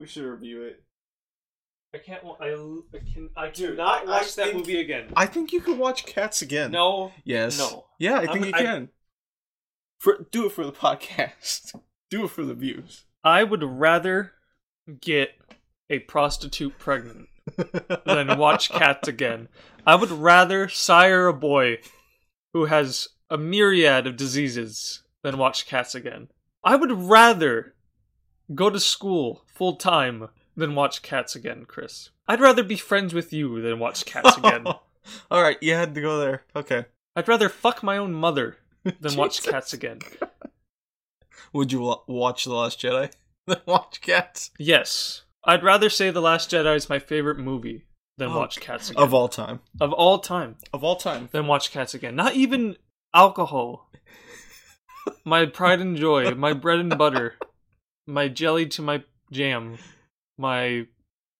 We should review it. I can't. wa- I, I can. I Dude, cannot I- I watch that think- movie again. I think you could watch Cats again. No. Yes. No. Yeah, I think I'm- you I- can. For do it for the podcast. do it for the views. I would rather get a prostitute pregnant than watch cats again. I would rather sire a boy who has a myriad of diseases than watch cats again. I would rather go to school full time than watch cats again, Chris. I'd rather be friends with you than watch cats again. All right, you had to go there. Okay. I'd rather fuck my own mother than watch cats again. Would you wa- watch The Last Jedi than watch Cats Yes. I'd rather say The Last Jedi is my favorite movie than Oh. watch cats again. of all time? of all time. Of all time. Then watch Cats again. Not even alcohol. my pride and joy, my bread and butter, my jelly to my jam, my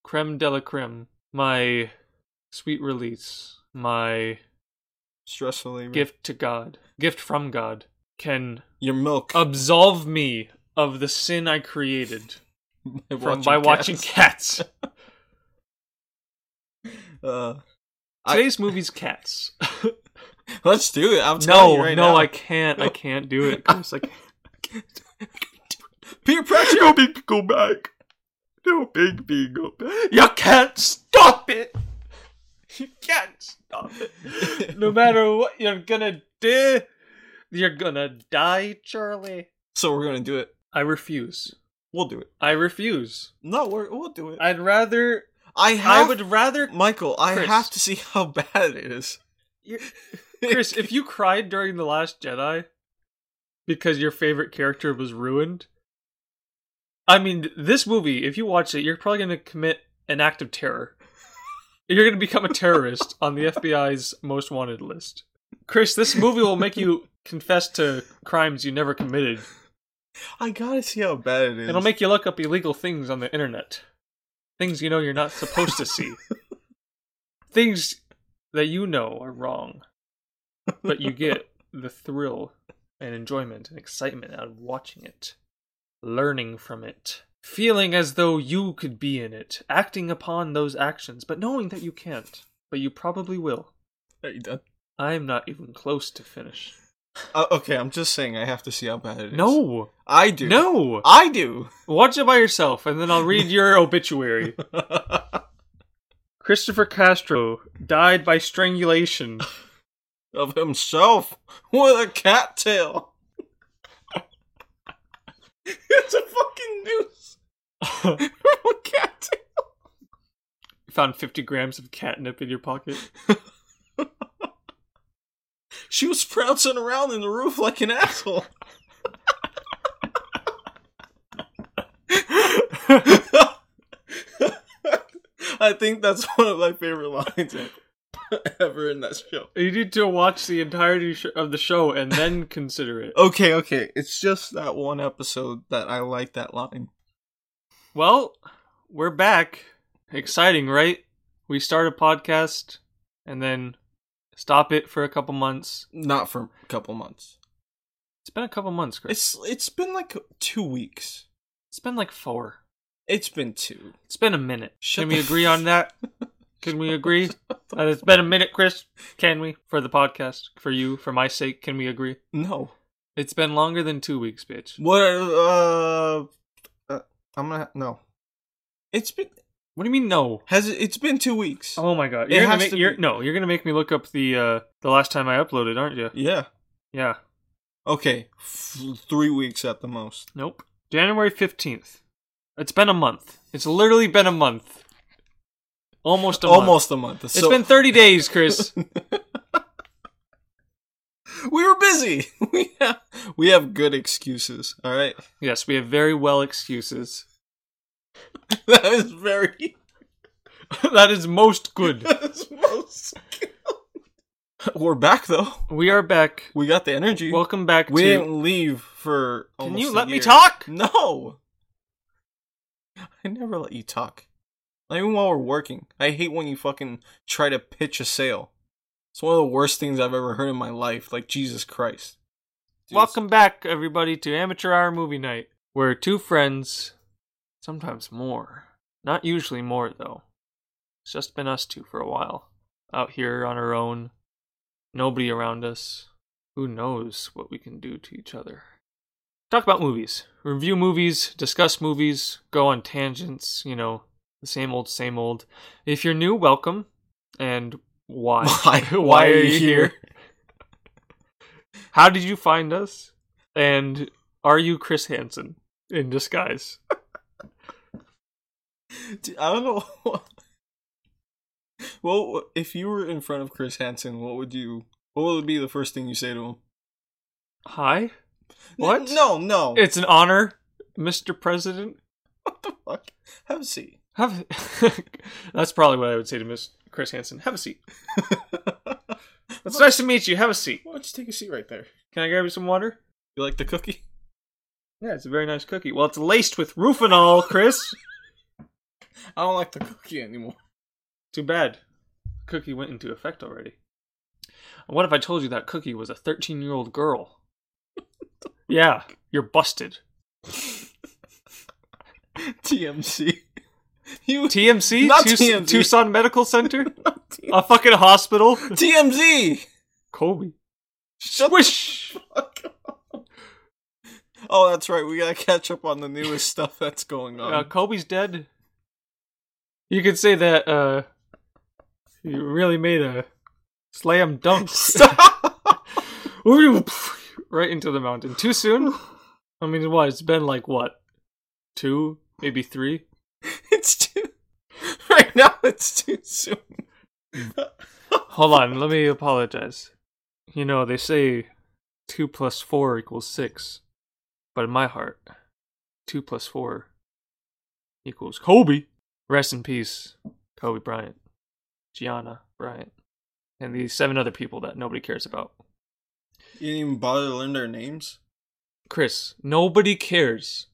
creme de la creme, my sweet release, my Stressfully. gift to God, gift from God, can Your milk. absolve me of the sin I created by from by watching Cats. cats. Uh, I- Today's movie's cats. let's do it. I'm no, right no, now. I can't. I can't do it. Chris. I can't. Peer pressure. no big go back. No big big go back. You can't stop it. You can't stop it. No matter what you're gonna do, you're gonna die, Charlie. So we're gonna do it. I refuse. We'll do it. I refuse. No, we're, we'll do it. I'd rather. I have. I would rather. Michael, I Chris. have to see how bad it is. Chris, if you cried during The Last Jedi because your favorite character was ruined, I mean, this movie, if you watch it, you're probably going to commit an act of terror. You're going to become a terrorist on the FBI's most wanted list. Chris, this movie will make you confess to crimes you never committed. I gotta see how bad it is. It'll make you look up illegal things on the internet. Things you know you're not supposed to see. things that you know are wrong. But you get the thrill and enjoyment and excitement out of watching it, learning from it, feeling as though you could be in it, acting upon those actions, but knowing that you can't. But you probably will. Are you done? I'm not even close to finish. Uh, okay, I'm just saying I have to see how bad it is. No! I do. No! I do. Watch it by yourself, and then I'll read your obituary. Christopher Castro died by strangulation. of himself with a cattail. it's a fucking noose. cattail. Found 50 grams of catnip in your pocket. She was prancing around in the roof like an asshole. I think that's one of my favorite lines ever in that show. You need to watch the entirety of the show and then consider it. Okay, okay. It's just that one episode that I like that line. Well, we're back. Exciting, right? We start a podcast and then stop it for a couple months. Not for a couple months. It's been a couple months, Chris. It's it's been like two weeks. it's been like four. It's been two. It's been a minute. Shut Can we the agree on that? Can we agree? that it's been a minute, Chris. Can we? For the podcast, for you, for my sake, can we agree? No. It's been longer than two weeks, bitch. What? Uh, uh I'm gonna no. It's been What do you mean no? has it, it's been two weeks. Oh my god! You're gonna has make, to you're, be- no, you're gonna make me look up the uh the last time I uploaded, aren't you? Yeah. Yeah. Okay. Three weeks at the most. Nope. January fifteenth. It's been a month. It's literally been a month. Almost a month. Almost a month. It's been thirty days, Chris. we were busy. We have we have good excuses. All right. yes, we have very well excuses. That is very. that is most good. That is most. We're back though. We are back. We got the energy. Welcome back we to. didn't leave for. Can you let me talk? No. I never let you talk. Not even while we're working. I hate when you fucking try to pitch a sale. It's one of the worst things I've ever heard in my life. Like Jesus Christ. Dude, Welcome back, everybody, to Amateur Hour Movie Night, where two friends, Sometimes more. Not usually more, though. It's just been us two for a while. Out here on our own. Nobody around us. Who knows what we can do to each other? Talk about movies. Review movies, discuss movies, go on tangents, you know, the same old, same old. If you're new, welcome. And why? Why? why are you here? How did you find us? And are you Chris Hansen in disguise? Dude, I don't know. well, if you were in front of Chris Hansen, what would you? What would be the first thing you say to him? Hi? What? No, no. It's an honor, Mr. President. what the fuck? Have a seat. Have That's probably what I would say to Miss Chris Hansen. Have a seat. It's nice to meet you. Have a seat. Why don't you take a seat right there? Can I grab you some water? You like the cookie? Yeah, it's a very nice cookie. Well, it's laced with rufinol, Chris. I don't like the cookie anymore. Too bad. Cookie went into effect already. What if I told you that Cookie was a 13 year old girl? yeah, you're busted. TMC. You TMC? Not TMZ. Tucson Medical Center? a fucking hospital? TMZ. Kobe. Shut Swish! the fuck up. Oh, that's right. We gotta catch up on the newest stuff that's going on. Uh, Kobe's dead. You could say that, uh, you really made a slam dunk. Stop. right into the mountain. Too soon? I mean, what? It's been like, what? Two? Maybe three? it's too. Right now, it's too soon. Hold on, let me apologize. You know, they say two plus four equals six. But in my heart, two plus four equals Kobe. Rest in peace, Kobe Bryant, Gianna Bryant, and these seven other people that nobody cares about. You didn't even bother to learn their names. Chris, nobody cares.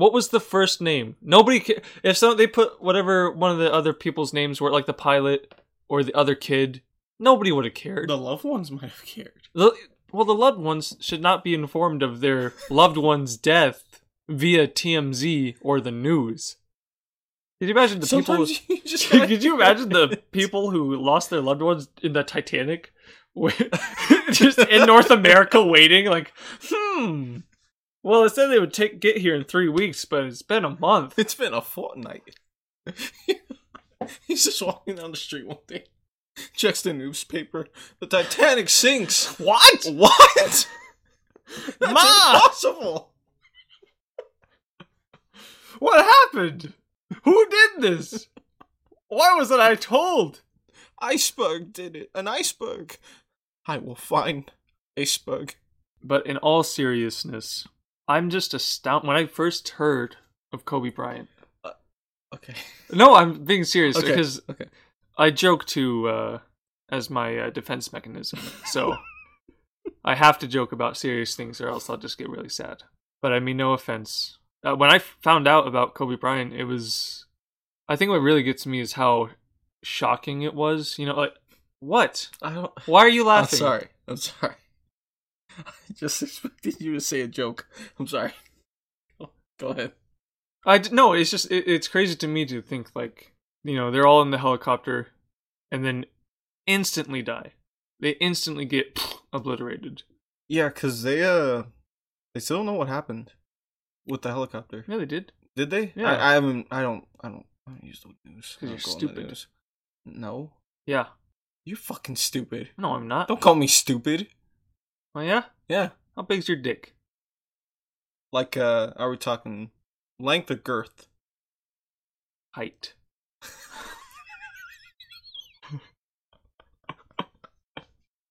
What was the first name? Nobody ca- if so they put whatever one of the other people's names were like the pilot or the other kid, nobody would have cared. The loved ones might have cared. The, well, the loved ones should not be informed of their loved one's death via TMZ or the news. Could you imagine the Sometimes people? you just Could you imagine the people who lost their loved ones in the Titanic, just in North America, waiting? Like, hmm. Well, it said they would take get here in three weeks, but it's been a month. It's been a fortnight. He's just walking down the street one day, checks the newspaper. The Titanic sinks. What? What? That's Ma! impossible. What happened? Who did this? Why wasn't I told? Iceberg did it. An iceberg. I will find iceberg. But in all seriousness, I'm just astounded. When I first heard of Kobe Bryant, Okay. no, I'm being serious Okay. because Okay. I joke to uh, as my uh, defense mechanism. So I have to joke about serious things, or else I'll just get really sad. But I mean, no offense. Uh, when I found out about Kobe Bryant, it was. I think what really gets me is how shocking it was. You know, like what? I don't. Why are you I'm laughing? sorry. I'm sorry. I just expected you to say a joke. I'm sorry. Go- Go ahead. I d- no, it's just it, it's crazy to me to think like you know they're all in the helicopter, and then instantly die. They instantly get obliterated. Yeah, cause they uh, they still don't know what happened with the helicopter. Yeah, they did. Did they? Yeah. I, I haven't. I don't. I don't. I don't use the news. 'Cause I you're don't go on the stupid. news. No, Yeah. you're fucking stupid. No, I'm not. Don't call me stupid. Oh yeah. Yeah. How big's your dick? Like, uh, are we talking length or girth? Height.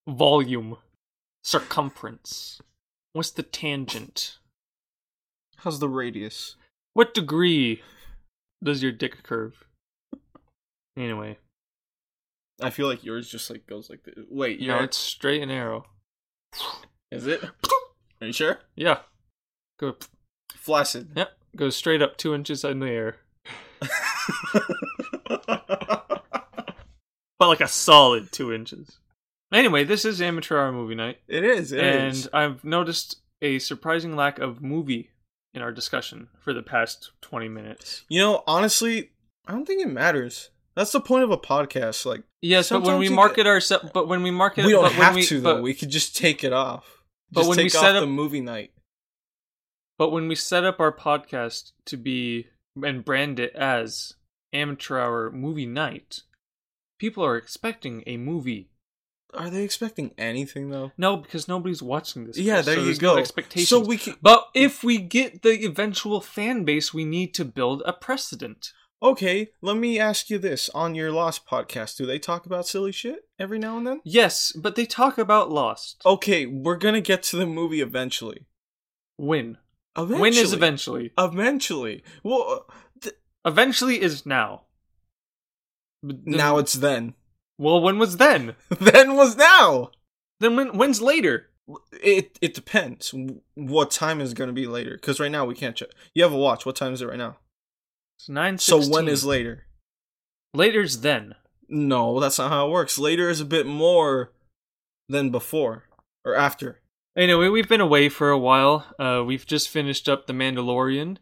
Volume. Circumference. What's the tangent? How's the radius? What degree does your dick curve? Anyway, I feel like yours just like goes like this. Wait, yeah, know, it's straight and arrow. Is it? Are you sure? Yeah. Go Flaccid. Yep, goes straight up two inches in the air, but like a solid two inches. Anyway, this is amateur hour movie night, it is. It and is. I've noticed a surprising lack of movie in our discussion for the past 20 minutes. You know, honestly, I don't think it matters. That's the point of a podcast. Like, Yes, but when we market ourselves, but when we market, we don't but when have we, to though. But, we could just take it off. But Just when we take set off up- the movie night. but when we set up our podcast to be and brand it as Amateur Hour Movie Night, people are expecting a movie. Are they expecting anything though? No, because nobody's watching this. Yeah, there so you go. No expectations. So we can. But if we get the eventual fan base, we need to build a precedent. Okay, let me ask you this: on your Lost podcast, do they talk about silly shit every now and then? Yes, but they talk about Lost. Okay, we're gonna get to the movie eventually. When? Eventually. When is eventually? Eventually. Well, uh, th- Eventually is now. Now it's then. well, when was then? then was now. Then when? When's later? It it depends what time is gonna be later. Because right now we can't check. You have a watch. What time is it right now? It's nine. So when is later? later's then? No, that's not how it works. Later is a bit more than before or after. Anyway, we've been away for a while. Uh, we've just finished up The Mandalorian,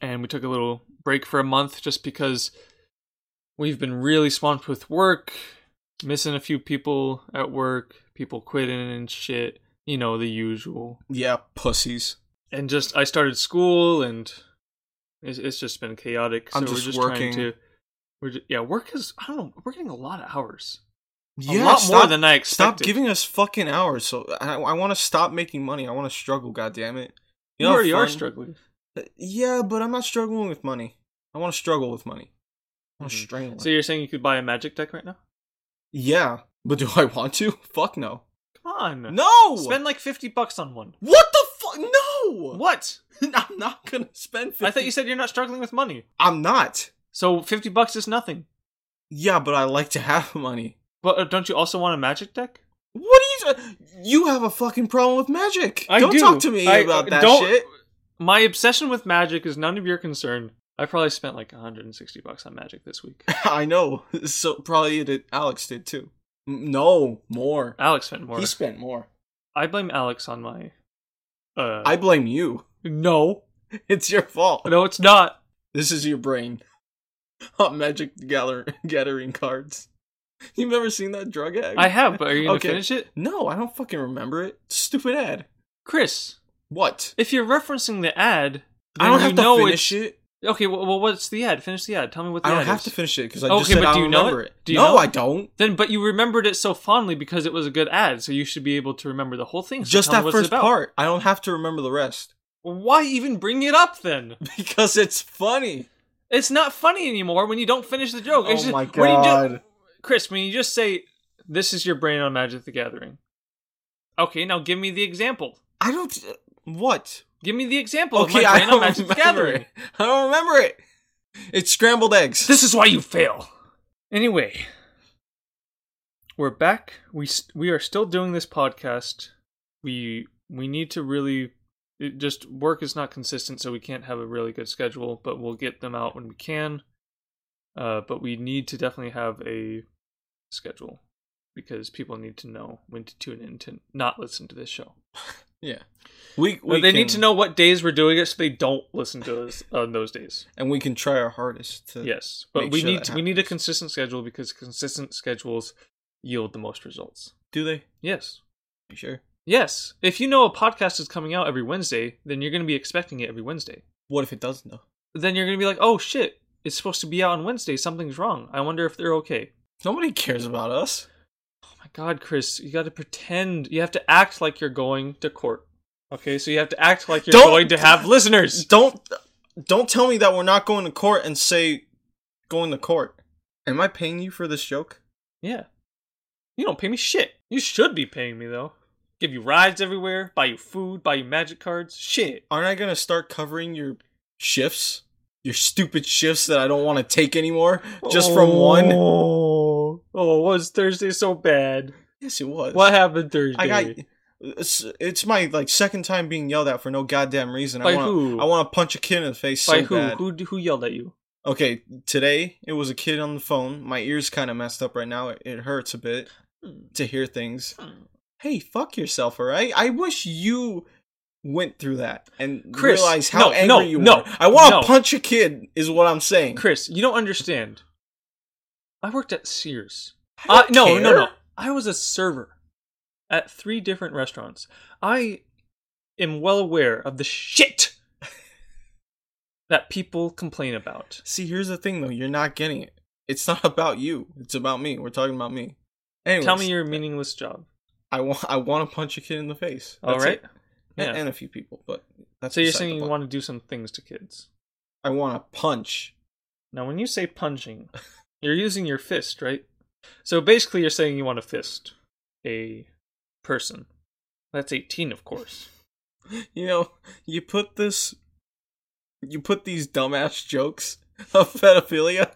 and we took a little break for a month just because we've been really swamped with work, missing a few people at work, people quitting and shit. You know the usual. Yeah, pussies. And just I started school, and it's, it's just been chaotic. So I'm we're just just working. trying to. We're just, yeah, work is. I don't know. We're getting a lot of hours. Yeah, a lot more stop- than I Stop giving us fucking hours. So I, I want to stop making money. I want to struggle. God damn it. You, know how already are struggling. Yeah, but I'm not struggling with money. I want to struggle with money. I want to Mhm. strangle. So you're saying you could buy a magic deck right now? Yeah, but do I want to? Fuck no. Come on. No. Spend like 50 bucks on one. what the fuck? No. What? I'm not gonna spend. 50. I thought you said you're not struggling with money. I'm not. So 50 bucks is nothing. Yeah, but I like to have money. But uh, don't you also want a magic deck? What are you? You have a fucking problem with magic. I don't do. talk to me I- about that don't- shit. My obsession with magic is none of your concern. I probably spent like 160 bucks on magic this week. I know. So probably did. Alex did too. No, more. Alex spent more. He spent more. I blame Alex on my. Uh, I blame you. no, It's your fault. no, it's not. This is your brain. On Magic Gather- Gathering cards. You've never seen that drug ad? I have, but are you gonna Okay. finish it, No, I don't fucking remember it. Stupid ad. Chris? What? If you're referencing the ad, I don't have to know finish it. Okay, well, what's the ad? Finish the ad. Tell me what the ad. I don't ad have is. to finish it because I Okay, just said but I do don't you know remember it? it. Do you no, know it? I don't. Then, but you remembered it so fondly because it was a good ad, so you should be able to remember the whole thing. So Just that first part. I don't have to remember the rest Why even bring it up then? because it's funny. It's not funny anymore when you don't finish the joke. It's Oh just- my when you ju- god. Chris, when you just say, "This is your brain on Magic the Gathering," okay, now give me the example. I don't. Uh, what? Give me the example Okay, I don't Magic remember it. I don't remember it. It's scrambled eggs. This is why you fail. Anyway, we're back. We we are still doing this podcast. We we need to really it just work is not consistent, so we can't have a really good schedule. But we'll get them out when we can. Uh, but we need to definitely have a schedule because people need to know when to tune in to not listen to this show. yeah. We, we they need to know what days we're doing it, so they don't listen to us on those days. and we can try our hardest to. Yes, but we sure need we need a consistent schedule because consistent schedules yield the most results. Do they? Yes. You sure? Yes. If you know a podcast is coming out every Wednesday, then you're going to be expecting it every Wednesday. What if it doesn't though? Then you're going to be like, "Oh shit, it's supposed to be out on Wednesday. Something's wrong. I wonder if they're okay." Nobody cares about us. Oh god, Chris, you got to pretend. You have to act like you're going to court. Okay? So you have to act like you're Don't- going to have listeners. Don't don't tell me that we're not going to court and say going to court. Am I paying you for this joke? Yeah. You don't pay me shit. You should be paying me though. Give you rides everywhere, buy you food, buy you magic cards. Shit. Aren't I gonna start covering your shifts? Your stupid shifts that I don't want to take anymore just from one? Oh. Oh, was Thursday so bad? Yes, it was. What happened Thursday? I got. It's, it's my like second time being yelled at for no goddamn reason. By I wanna, who? I want to punch a kid in the face By so who? bad. Who? Who yelled at you? Okay, today it was a kid on the phone. My ears kind of messed up right now. It, it hurts a bit to hear things. Hey, fuck yourself, alright? I wish you went through that and Chris, realize how no, angry no, you no, were. I want to no. punch a kid, is what I'm saying. Chris, you don't understand. I worked at Sears. I Uh, no, no, no. I was a server at three different restaurants. I am well aware of the shit that people complain about. See, here's the thing though, you're not getting it. It's not about you. It's about me. We're talking about me. Anyways, Tell me your meaningless job. I want I want to punch a kid in the face. All That's right. it. And, Yeah. and a few people, but that's So you're saying you want to do some things to kids. I want to punch. Now, when you say punching, you're using your fist, right? So basically, you're saying you want to fist a person. That's 18, of course. You know, you put this, you put these dumbass jokes of pedophilia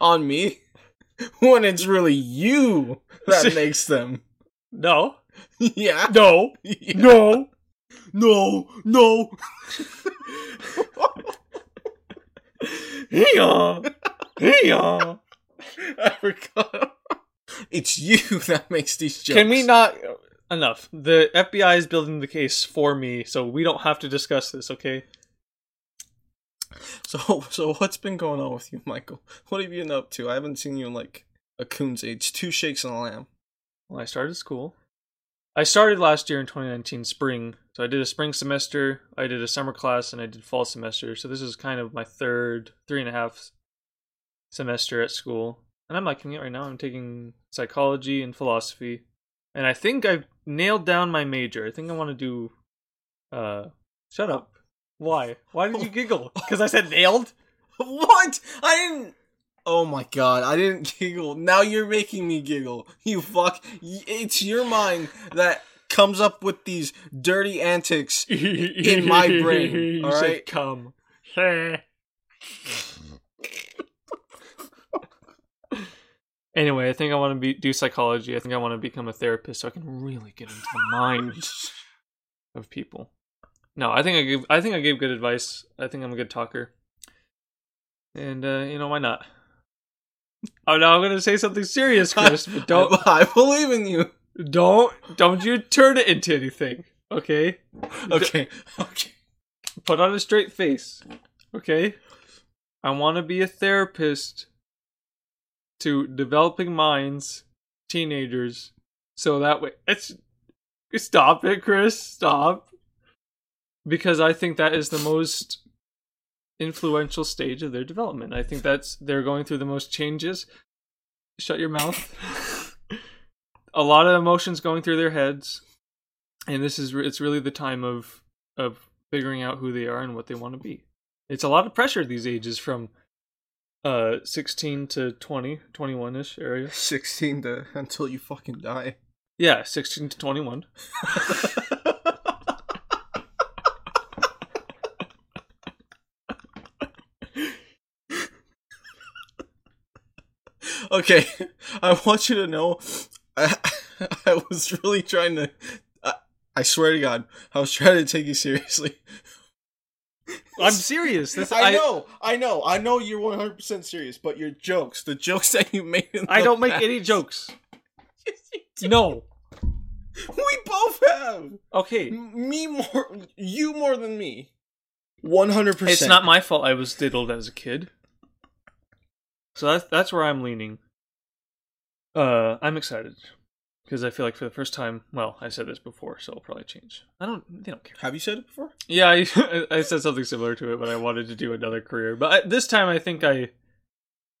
on me when it's really you that makes them. No. Yeah. No. Yeah. No. No. No. Hey-ya. Uh. Hey-ya. I forgot. It's you that makes these jokes. Can we not? Enough. The FBI is building the case for me, so we don't have to discuss this, okay? So, so what's been going on with you, Michael? What have you been up to? I haven't seen you in like a coon's age. Two shakes and a lamb. Well, I started school. I started last year in 2019 spring. So I did a spring semester, I did a summer class, and I did fall semester. So this is kind of my third, three and a half semester at school. And I'm liking it right now. I'm taking psychology and philosophy. And I think I've nailed down my major. I think I want to do. Uh, shut up. Why? Why did you giggle? Because I said nailed? What? I didn't. Oh my god, I didn't giggle. Now you're making me giggle. You fuck. It's your mind that comes up with these dirty antics. in my brain, all right? come. Anyway, I think I want to be do psychology. I think I want to become a therapist so I can really get into the minds of people. No, I think I give I think I gave good advice. I think I'm a good talker. And uh, you know, why not? Oh, now I'm gonna say something serious, Chris, but don't I, I believe in you. don't don't you turn it into anything, okay? Okay. Okay. put on a straight face. Okay? I want to be a therapist to developing minds, teenagers, so that way it's stop it, Chris. Stop. Because I think that is the most influential stage of their development. I think that's they're going through the most changes. Shut your mouth. a lot of emotions going through their heads, and this is it's really the time of of figuring out who they are and what they want to be. It's a lot of pressure these ages from uh 16 to 20, 21ish area. 16 to until you fucking die. Yeah, 16 to 21. okay, I want you to know, I, I was really trying to. I, I swear to God, I was trying to take you seriously. I'm serious. This, I, know, I know, I know you're 100 percent serious, but your jokes, the jokes that you made, in I don't make any jokes. Yes. No. We both have Okay. Me more, you more than me. 100. percent It's not my fault I was diddled as a kid. So that's that's where I'm leaning. Uh, I'm excited because I feel like for the first time, well, I said this before, so it'll probably change. I don't, they don't care. Have you said it before? Yeah, I, I said something similar to it, but I wanted to do another career. But I, this time, I think I,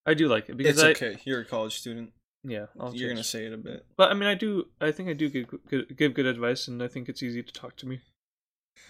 I do like it because It's I, okay. You're a college student. yeah, I'll You're gonna say it a bit. But I mean, I do. I think I do give good, give good advice, and I think it's easy to talk to me.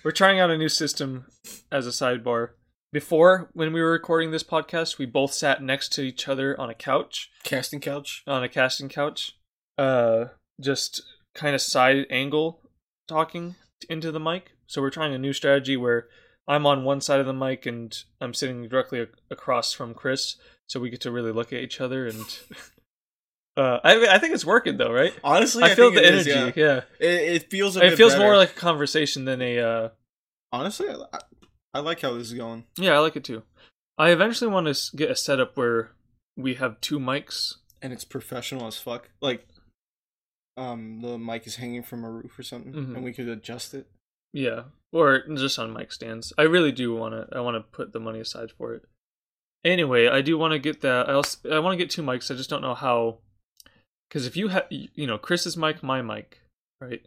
We're trying out a new system as a sidebar. Before, when we were recording this podcast, we both sat next to each other on a couch, Casting couch. on a casting couch, uh, just kind of side angle talking into the mic. So we're trying a new strategy where I'm on one side of the mic and I'm sitting directly ac- across from Chris, so we get to really look at each other and. Uh, I I think it's working though, right? Honestly, I, feel think the it is, energy. yeah. yeah. It, it feels a it bit feels better. more like a conversation than a uh honestly I, I like how this is going yeah i like it too i eventually want to get a setup where we have two mics and it's professional as fuck like um the mic is hanging from a roof or something Mhm. and we could adjust it Yeah, or just on mic stands. I really do want to. I want to put the money aside for it. Anyway, I do want to get that. I also I want to get two mics. I just don't know how. Because if you have, you know, Chris's mic, my mic, right?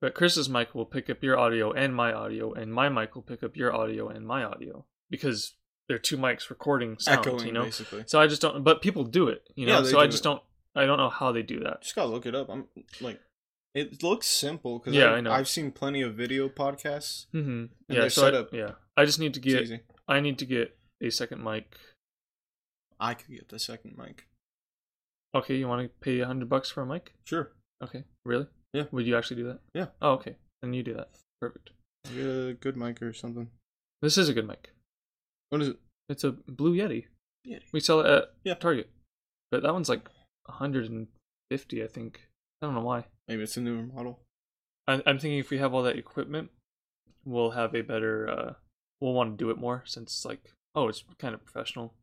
But Chris's mic will pick up your audio and my audio, and my mic will pick up your audio and my audio because they're two mics recording sound. Echoing, you know, basically. so I just don't. But people do it, you know. Yeah, so I just it. don't. I don't know how they do that. Just gotta look it up. I'm like, it looks simple because Yeah, I've, I know. I've seen plenty of video podcasts. Mm-hmm. And Yeah. So I, setup- yeah, I just need to get. I need to get a second mic. I could get the second mic. Okay, you want to pay a hundred bucks for a mic? Sure. Okay, really? Yeah. Would you actually do that? Yeah. Oh, okay. Then you do that. Perfect. Get a good mic or something. This is a good mic. What is it? It's a Blue Yeti. Yeti. We sell it at Yeah. Target, but that one's like hundred and fifty, I think. I don't know why. Maybe it's a newer model. I'm thinking if we have all that equipment, we'll have a better. uh We'll want to do it more since it's like, oh, it's kind of professional.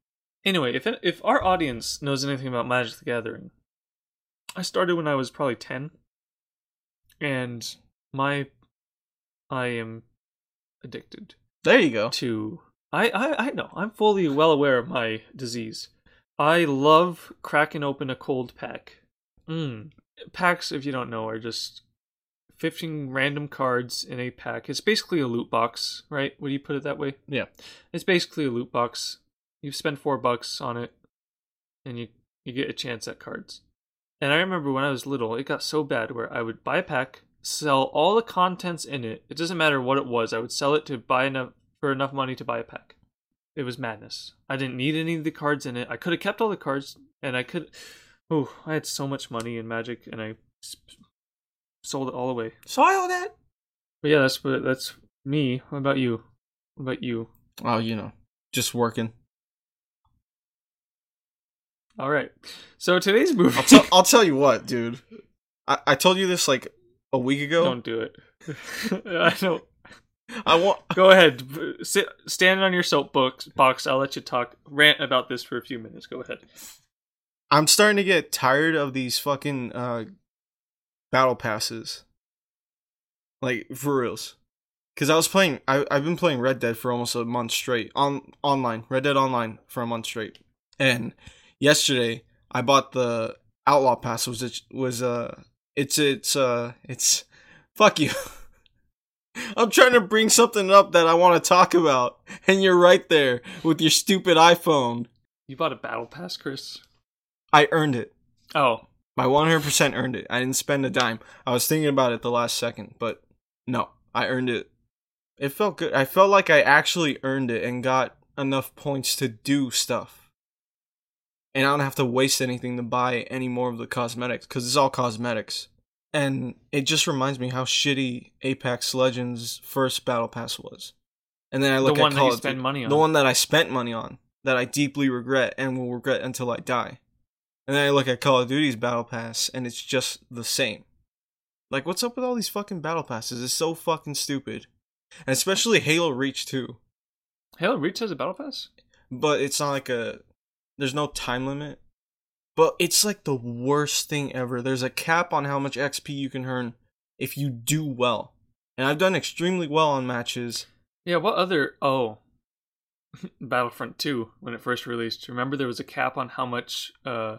Anyway, if if our audience knows anything about Magic the Gathering, I started when I was probably ten, and my I am addicted There you go. to I, I I know I'm fully well aware of my disease. I love cracking open a cold pack. Mm. Packs, if you don't know, are just 15 random cards in a pack. It's basically a loot box, right? Would you put it that way? Yeah. It's basically a loot box. You spend four bucks on it, and you you get a chance at cards. And I remember when I was little, it got so bad where I would buy a pack, sell all the contents in it. It doesn't matter what it was. I would sell it to buy enough for enough money to buy a pack. It was madness. I didn't need any of the cards in it. I could have kept all the cards, and I could. Oh, I had so much money in Magic, and I sold it all away. So I owe that. But yeah, that's what that's me. What about you? What about you? Oh, you know, just working. All right. So today's movie. I'll, tell I'll tell you what, dude. I, I told you this like a week ago. Don't do it. I don't. I want. Go ahead. Sit, stand on your soapbox. Box. I'll let you talk. Rant about this for a few minutes. Go ahead. I'm starting to get tired of these fucking uh, battle passes. Like for reals. Cause I was playing. I I've been playing Red Dead for almost a month straight on online. Red Dead Online for a month straight. And yesterday I bought the Outlaw Pass. Was it was uh it's it's uh it's fuck you. I'm trying to bring something up that I want to talk about, and you're right there with your stupid iPhone. You bought a battle pass, Chris. I earned it. Oh, I 100% earned it. I didn't spend a dime. I was thinking about it the last second, but no, I earned it. It felt good. I felt like I actually earned it and got enough points to do stuff. And I don't have to waste anything to buy any more of the cosmetics because it's all cosmetics. And it just reminds me how shitty Apex Legends' first battle pass was. And then I look the one at that Call you of spend Duty- money on. the one that I spent money on, that I deeply regret and will regret until I die. And then I look at Call of Duty's battle pass and it's just the same. Like what's up with all these fucking battle passes? It's so fucking stupid. And especially Halo Reach too. Halo Reach has a battle pass. But it's not like a there's no time limit. But it's like the worst thing ever. There's a cap on how much XP you can earn if you do well. And I've done extremely well on matches. Yeah. What other? Oh, Battlefront Two when it first released. Remember there was a cap on how much uh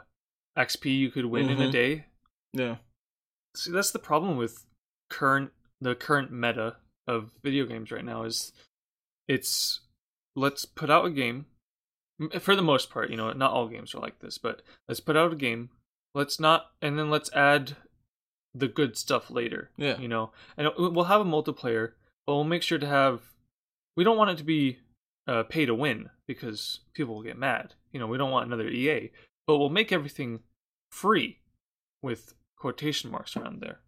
XP you could win in a Mhm. day. Yeah. See, that's the problem with current the current meta of video games right now is it's let's put out a game m- for the most part, you know, not all games are like this, but let's put out a game. Let's not and then let's add the good stuff later. Yeah. You know, and we'll have a multiplayer, but we'll make sure to have we don't want it to be uh, pay to win because people will get mad. You know, we don't want another EA, but we'll make everything free with quotation marks around there.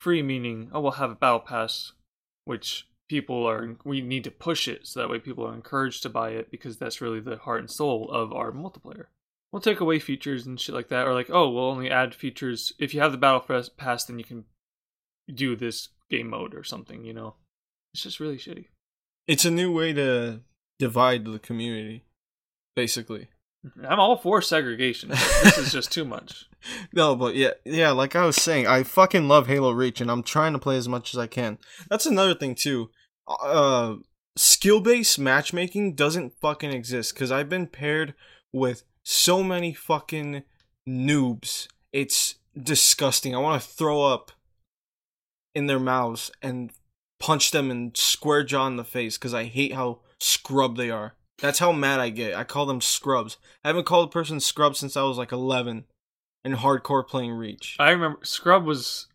Free meaning, oh, we'll have a battle pass, which people are, we need to push it so that way people are encouraged to buy it because that's really the heart and soul of our multiplayer. We'll take away features and shit like that, or like, oh, we'll only add features. If you have the battle Pass- then you can do this game mode or something, you know? It's just really shitty. It's a new way to divide the community, basically. I'm all for segregation. this is just too much. No, but yeah, yeah, like I was saying, I fucking love Halo Reach and I'm trying to play as much as I can. That's another thing too. Uh skill-based matchmaking doesn't fucking exist cuz I've been paired with so many fucking noobs. It's disgusting. I want to throw up in their mouths and punch them and square jaw in the face cuz I hate how scrub they are. That's how mad I get. I call them scrubs. I haven't called a person scrub since I was like 11 and hardcore playing Reach. I remember Scrub was.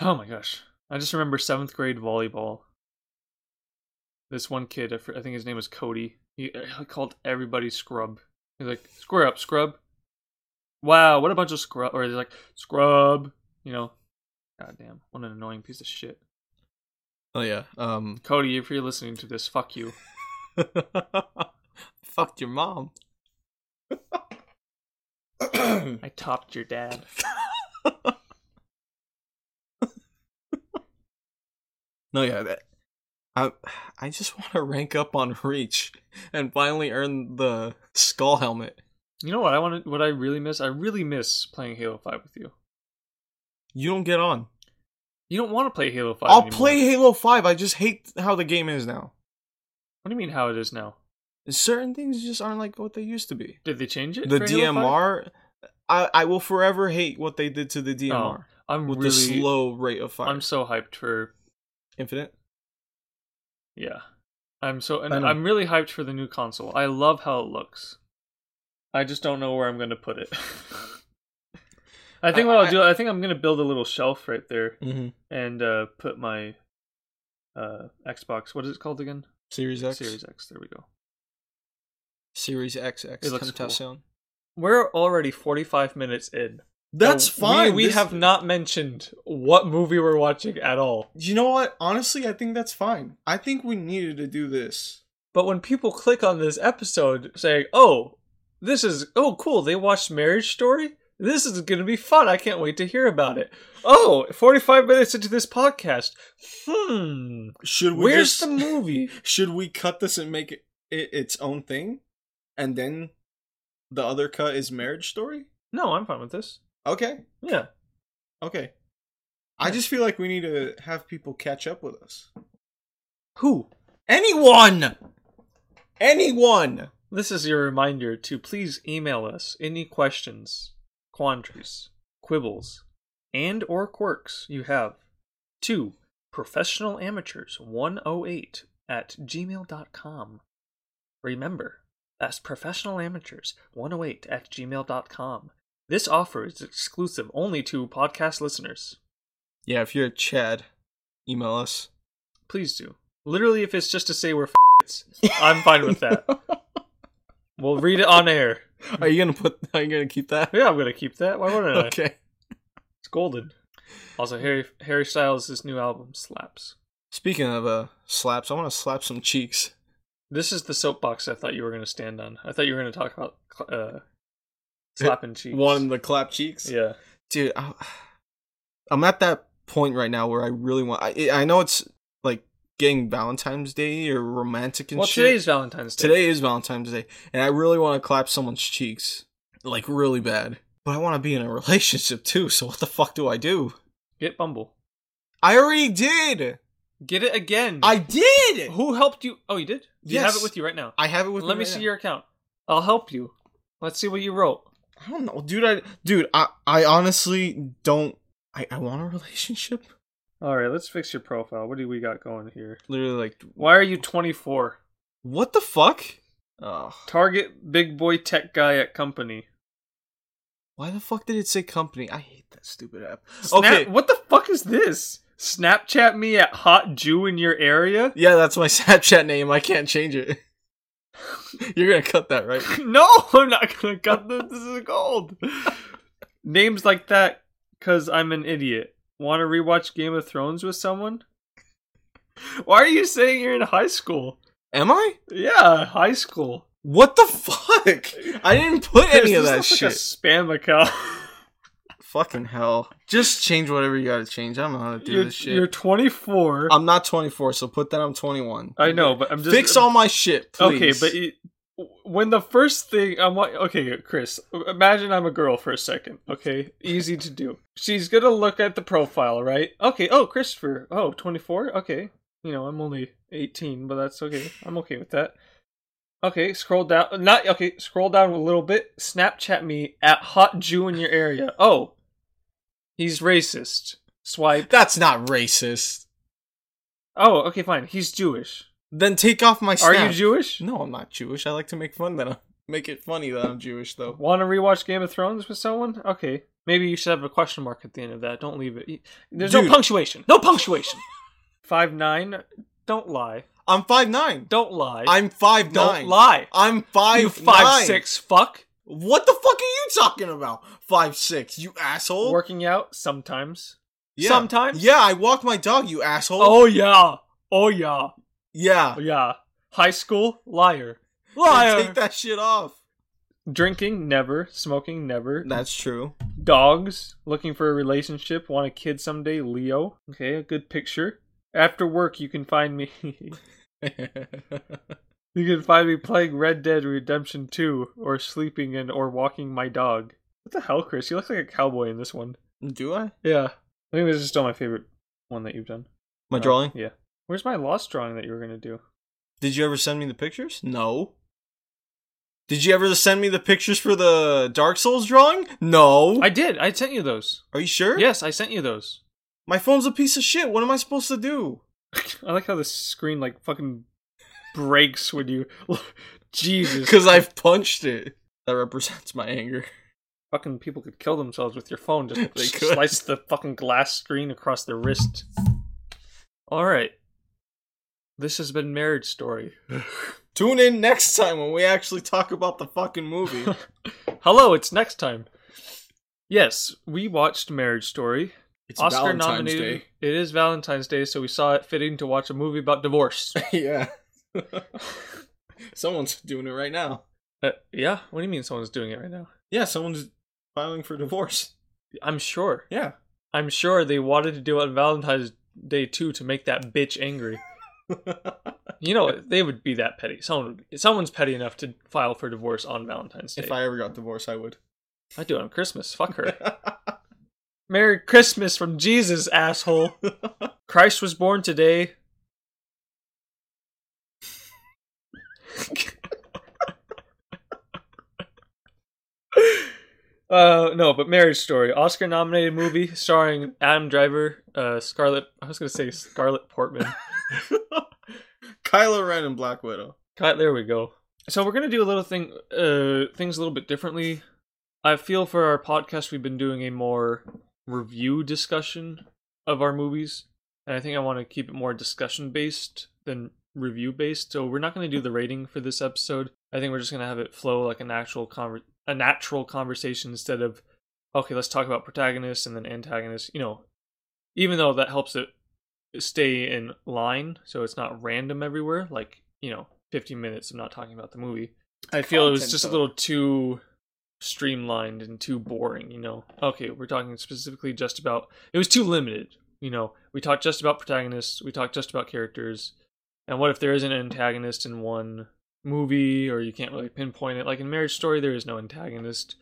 Oh my gosh! I just remember seventh grade volleyball. This one kid, I think his name was Cody. He, called everybody Scrub. He's like, "Square up, Scrub." Wow, what a bunch of scrub! Or he's like, "Scrub," you know. God damn, what an annoying piece of shit. Oh yeah. Um Cody, if you're listening to this, fuck you. fucked your mom. I topped your dad. no, yeah, that I I just want to rank up on Reach and finally earn the skull helmet. You know what I want? What I really miss? I really miss playing Halo Five with you. You don't get on. You don't want to play Halo 5 I'll anymore. play Halo 5. I just hate how the game is now. What do you mean how it is now? Certain things just aren't like what they used to be. Did they change it? The for Halo 5? DMR I I will forever hate what they did to the DMR I'm with really the slow rate of fire. I'm so hyped for Infinite. yeah. I'm so and I know. I'm really hyped for the new console. I love how it looks. I just don't know where I'm going to put it. I think I- what I'll I- do I think I'm going to build a little shelf right there Mm-hmm. and uh put my uh Xbox what is it called again? Series X. Series X. There we go. Series XX. It looks Tentacion. We're already 45 minutes in. That's And we- fine. We, This- have not mentioned what movie we're watching at all. You know what? Honestly, I think that's fine. I think we needed to do this. But when people click on this episode saying, "Oh, this is oh cool, they watched Marriage Story. This is going to be fun. I can't wait to hear about it." Oh, 45 minutes into this podcast. Hmm. Should we Where's just, the movie? Should we cut this and make it, it its own thing, and then the other cut is Marriage Story? no, I'm fine with this. Okay, Yeah. okay. I just feel like we need to have people catch up with us. Who? Anyone, anyone. This is your reminder to please email us any questions, quandaries, quibbles, and or quirks you have to professionalamateurs108 at gmail.com. Remember, that's professionalamateurs108 at gmail.com. This offer is exclusive only to podcast listeners. Yeah, if you're a Chad, email us. Please do. Literally, if it's just to say we're f***its, I'm fine with that. We'll read it on air. Are you gonna put? Are you gonna keep that? Yeah, I'm gonna keep that. Why wouldn't I? Okay. It's golden. Also, Harry Harry Styles' new album slaps. Speaking of uh slaps, I want to slap some cheeks. This is the soapbox I thought you were gonna stand on. I thought you were gonna talk about uh, slapping cheeks. One the clap cheeks. yeah. dude I, i'm at that point right now where i really want i, I know it's getting valentine's day or romantic and Well, shit today's Valentine's Day. today is valentine's day and i really want to clap someone's cheeks like really bad but i want to be in a relationship too so what the fuck do i do Get Bumble. i already did Get it again. i did Who helped you? Oh, you did. Do You have it with you right now. i have it with Let me right see now. your account. I'll help you. Let's see what you wrote. i don't know dude i dude i i honestly don't i i want a relationship All right, let's fix your profile. What do we got going here? literally like Why are you 24? what the fuck oh Target big boy tech guy at company. Why the fuck did it say company? I hate that stupid app. Snap- Okay. What the fuck is this? Snapchat me at hot Jew in your area? Yeah, that's my Snapchat name. I can't change it. You're gonna cut that, right? no, I'm not gonna cut this. This is gold. Names like that, cause I'm an idiot. Want to rewatch Game of Thrones with someone? Why are you saying you're in high school? Am I? Yeah, high school. What the fuck? I didn't put any of that shit. Like a spam account. Fucking hell. Just change whatever you gotta change. I don't know how to do you're, this shit. you're 24. I'm not 24, so put that I'm 21. I know, but I'm just Fix all my shit, please. Okay, but when the first thing I'm like, okay, Chris, imagine I'm a girl for a second, okay? Easy to do. She's gonna look at the profile, right? Okay, oh, Christopher, oh, 24? Okay. You know, I'm only 18, but that's okay. I'm okay with that. Okay, scroll down. Not, okay, scroll down a little bit. Snapchat me at Hot Jew in your area. Oh, he's racist. Swipe. That's not racist. Oh, okay, fine. He's Jewish. Then take off my snap. Are you Jewish? No, I'm not Jewish. I like to make fun that I'm make it funny that I'm Jewish though. Want to rewatch Game of Thrones with someone? Okay. Maybe you should have a question mark at the end of that. Don't leave it. There's Dude. no punctuation. No punctuation. Five nine. Don't lie. I'm five nine. Don't lie. I'm five Don't nine. lie. I'm five you five nine. six fuck. What the fuck are you talking about? Five six, you asshole. Working out sometimes. Yeah. sometimes? Yeah, I walk my dog, you asshole. Oh yeah. Oh yeah. Yeah. Yeah. High school liar. Liar. Take that shit off. Drinking never. Smoking never. That's true. Dogs looking for a relationship. Want a kid someday. Leo. Okay, a good picture. After work, you can find me. You can find me playing Red Dead Redemption 2 or sleeping and or walking my dog. What the hell, Chris? You look like a cowboy in this one. Do I? Yeah. I think this is still my favorite one that you've done. My Uh, drawing? Yeah. Where's my lost drawing that you were going to do? Did you ever send me the pictures? No. Did you ever send me the pictures for the Dark Souls drawing? No. I did. I sent you those. Are you sure? Yes, I sent you those. My phone's a piece of shit. What am I supposed to do? I like how the screen like fucking breaks when you Jesus. Because I've punched it. That represents my anger. fucking people could kill themselves with your phone. Just They could. slice the fucking glass screen across their wrist. All right. This has been Marriage Story. Tune in next time when we actually talk about the fucking movie. Hello, it's next time. Yes, we watched Marriage Story. It's Oscar Valentine's nominated. It is Valentine's Day, so we saw it fitting to watch a movie about divorce. Yeah. someone's doing it right now. Uh, yeah, what do you mean someone's doing it right now? Yeah, someone's filing for divorce. I'm sure. Yeah. I'm sure they wanted to do it on Valentine's Day too to make that bitch angry. You know, they would be that petty. Someone, someone's petty enough to file for divorce on Valentine's Day. if I ever got divorced, I would. I do it on Christmas. Fuck her. Merry Christmas from Jesus, asshole. Christ was born today. uh no, but Marriage Story, Oscar nominated movie starring Adam Driver, uh Scarlett I was going to say Scarlett Portman. Kylo Ren and Black Widow. Cut, there we go. So we're gonna do a little thing, uh, things a little bit differently. I feel for our podcast, we've been doing a more review discussion of our movies, and I think I want to keep it more discussion based than review based. So we're not gonna do the rating for this episode. I think we're just gonna have it flow like an actual conver- a natural conversation instead of okay, let's talk about protagonists and then antagonists. You know, even though that helps it stay in line so it's not random everywhere like you know 15 minutes of not talking about the movie i feel it was Content, just a little too streamlined and too boring you know okay we're talking specifically just about it was too limited you know we talked just about protagonists we talked just about characters and what if there is an antagonist in one movie or you can't really pinpoint it like in marriage story there is no antagonist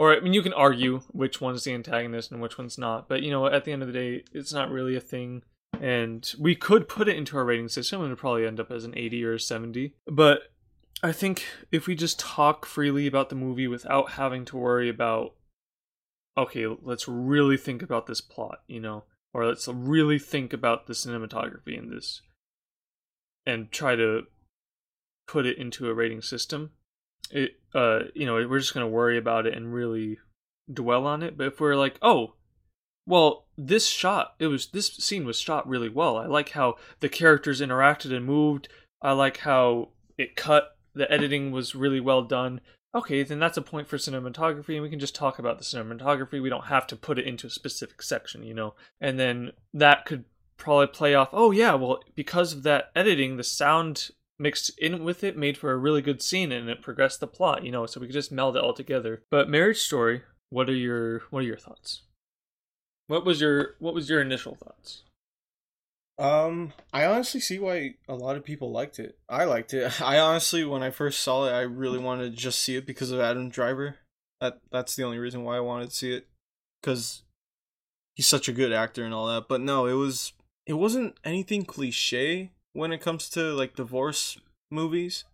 or I mean, you can argue which one's the antagonist and which one's not, but you know, at the end of the day, it's not really a thing. And we could put it into our rating system and it'd probably end up as an 80 or a 70. But I think if we just talk freely about the movie without having to worry about, okay, let's really think about this plot, you know, or let's really think about the cinematography in this and try to put it into a rating system. It uh you know we're just going to worry about it and really dwell on it. But if we're like oh well this shot it was this scene was shot really well. I like how the characters interacted and moved. I like how it cut the editing was really well done. Okay then that's a point for cinematography and we can just talk about the cinematography. We don't have to put it into a specific section you know? And then that could probably play off oh yeah well because of that editing the sound mixed in with it made for a really good scene and it progressed the plot you know so we could just meld it all together but marriage story what are your what are your thoughts what was your what was your initial thoughts Um, I honestly see why a lot of people liked it. I liked it. I honestly, when I first saw it, I really wanted to just see it because of Adam Driver. That that's the only reason why I wanted to see it, because he's such a good actor and all that. But no, it was it wasn't anything cliche when it comes to like divorce movies.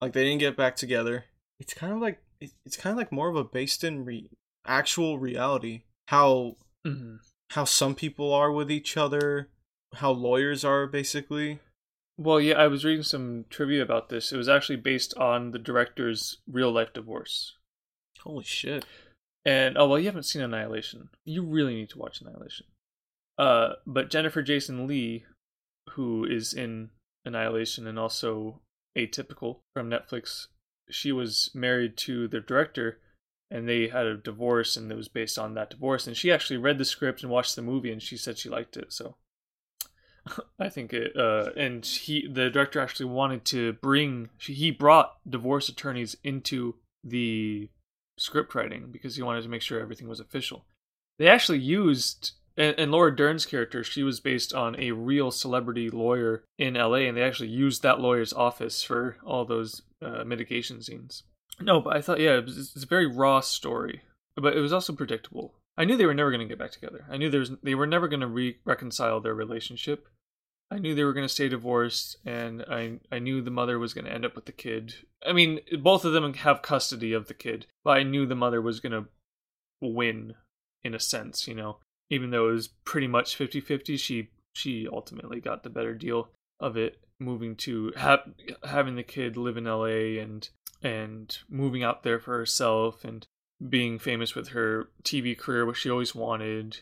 Like they didn't get back together. It's kind of like it's kind of like more of a based in re- actual reality. How Mm-hmm. how some people are with each other, how lawyers are basically. Well, yeah, I was reading some trivia about this. It was actually based on the director's real life divorce. Holy shit. And oh well, you haven't seen Annihilation. You really need to watch Annihilation. Uh, but Jennifer Jason Leigh, who is in Annihilation and also Atypical from Netflix, she was married to the director, and they had a divorce, and it was based on that divorce. And she actually read the script and watched the movie, and she said she liked it. So I think it. Uh, and he, the director, actually wanted to bring. He brought divorce attorneys into the script writing because he wanted to make sure everything was official. They actually used and, and Laura Dern's character, she was based on a real celebrity lawyer in LA, and they actually used that lawyer's office for all those uh, mitigation scenes. No, but I thought, yeah, it was, it's a very raw story, but it was also predictable. I knew they were never going to get back together. I knew there was, they were never going to re- reconcile their relationship. I knew they were going to stay divorced, and I I knew the mother was going to end up with the kid. I mean, both of them have custody of the kid, but I knew the mother was going to win in a sense, you know. Even though it was pretty much 50-50, she she ultimately got the better deal of it, moving to ha- having the kid live in LA and and moving out there for herself and being famous with her TV career, which she always wanted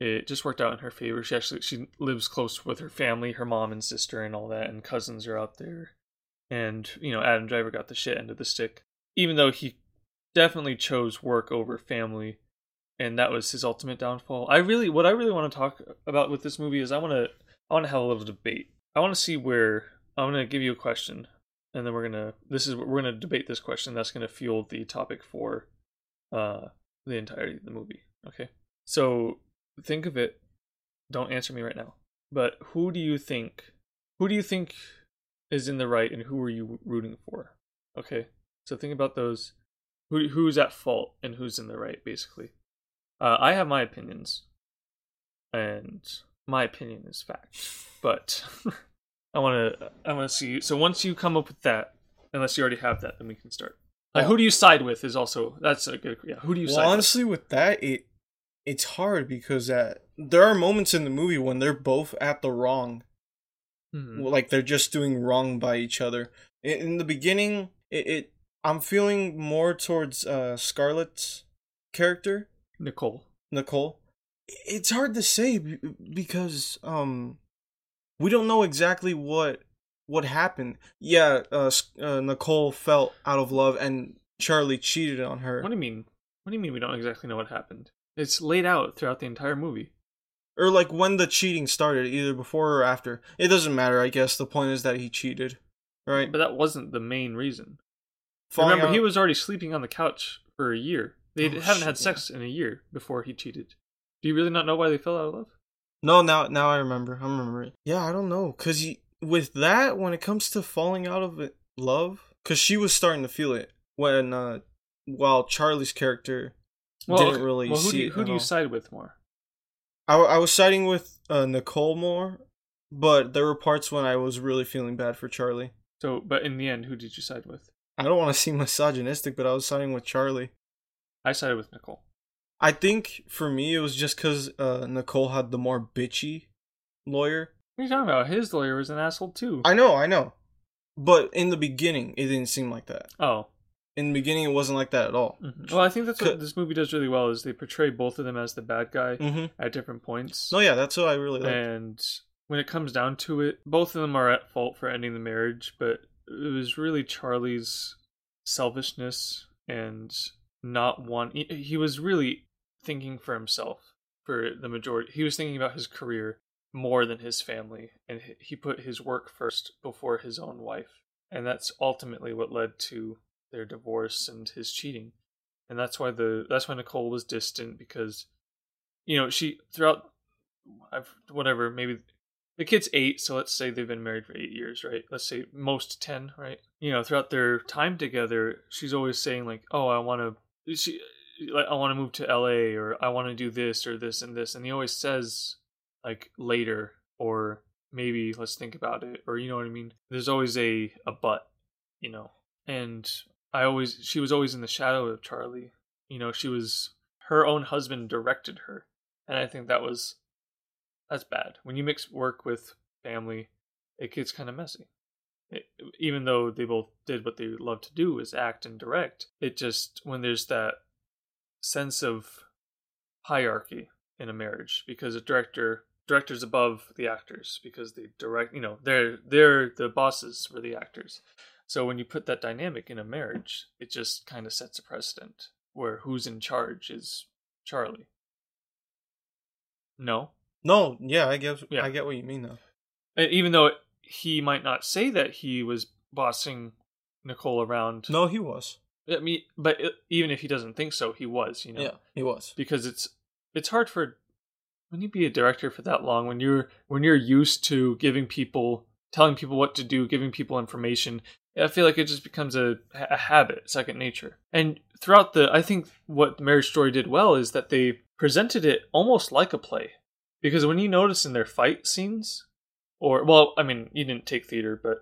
it just worked out in her favor. She actually she lives close with her family, her mom and sister and all that, and cousins are out there. And you know, Adam Driver got the shit end of the stick, even though he definitely chose work over family, and that was his ultimate downfall. I really, what I really want to talk about with this movie is I want to, I want to have a little debate. I want to see where I'm going to give you a question, and then we're gonna, this is we're going to debate this question. That's going to fuel the topic for, uh, the entirety of the movie. Okay, so think of it. Don't answer me right now. But who do you think? Who do you think is in the right, and who are you rooting for? Okay, so think about those. Who who's at fault and who's in the right, basically. Uh, I have my opinions, and my opinion is fact. But I want to I want to see. So once you come up with that, unless you already have that, then we can start. Like, who do you side with? Is also that's a good. Yeah, who do you Well, side honestly, with that, it it's hard because uh, there are moments in the movie when they're both at the wrong. with? Mhm. like they're just doing wrong by each other. In, in the beginning, it, it I'm feeling more towards uh Scarlett's character, Nicole. Nicole. It's hard to say because um we don't know exactly what what happened. Yeah, uh, uh Nicole felt out of love and Charlie cheated on her. What do you mean? What do you mean we don't exactly know what happened? It's laid out throughout the entire movie. or like when the cheating started, either before or after. It doesn't matter, I guess. The point is that he cheated. Right? But that wasn't the main reason. Falling Remember, he was already sleeping on the couch for a year. They Oh, haven't shit, had yeah. sex in a year before he cheated. Do you really not know why they fell out of love? No, now now I remember. I remember it. Yeah, I don't know, cause with that, when it comes to falling out of it, love, cause she was starting to feel it when, uh, while Charlie's character didn't okay. really well, who see do you, it who do you all. side with more? I, I was siding with uh, Nicole more, but there were parts when I was really feeling bad for Charlie. So, but in the end, who did you side with? I don't want to seem misogynistic, but I was siding with Charlie. I sided with Nicole. I think for me it was just because uh, Nicole had the more bitchy lawyer. What are you talking about? His lawyer was an asshole too. I know, I know, but in the beginning it didn't seem like that. oh, In the beginning it wasn't like that at all. mhm. well, I think that's what this movie does really well. Is they portray both of them as the bad guy Mm-hmm. at different points. No, yeah, that's what I really like. and when it comes down to it, both of them are at fault for ending the marriage, but it was really Charlie's selfishness and not one. He, was really thinking for himself for the majority. He was thinking about his career more than his family, and he- he put his work first before his own wife, and that's ultimately what led to their divorce and his cheating. And that's why the that's why Nicole was distant because you know she throughout I've whatever maybe the kid's eight, so let's say they've been married for eight years, right? Let's say most ten, right? You know, throughout their time together, she's always saying like, "Oh, I want to." She like I want to move to LA or I want to do this or this and this and he always says like later or maybe let's think about it or you know what I mean? There's always a a but you know? And I always she was always in the shadow of Charlie. You know she was her own husband directed her and I think that was that's bad. When you mix work with family it gets kind of messy even though they both did what they love to do is act and direct it just when there's that sense of hierarchy in a marriage because a director directors above the actors because they direct you know they're they're the bosses for the actors so when you put that dynamic in a marriage it just kind of sets a precedent where who's in charge is charlie no No, yeah, I guess Yeah. I get what you mean though. Even though he might not say that he was bossing nicole around No, he was. I mean, but it, even if he doesn't think so, he was, you know, Yeah, he was. because it's it's hard for when you be a director for that long when you're when you're used to giving people telling people what to do, giving people information. I feel like it just becomes a, a habit, second nature. And throughout the, I think what Marriage Story did well is that they presented it almost like a play, because when you notice in their fight scenes, or well, I mean, you didn't take theater, but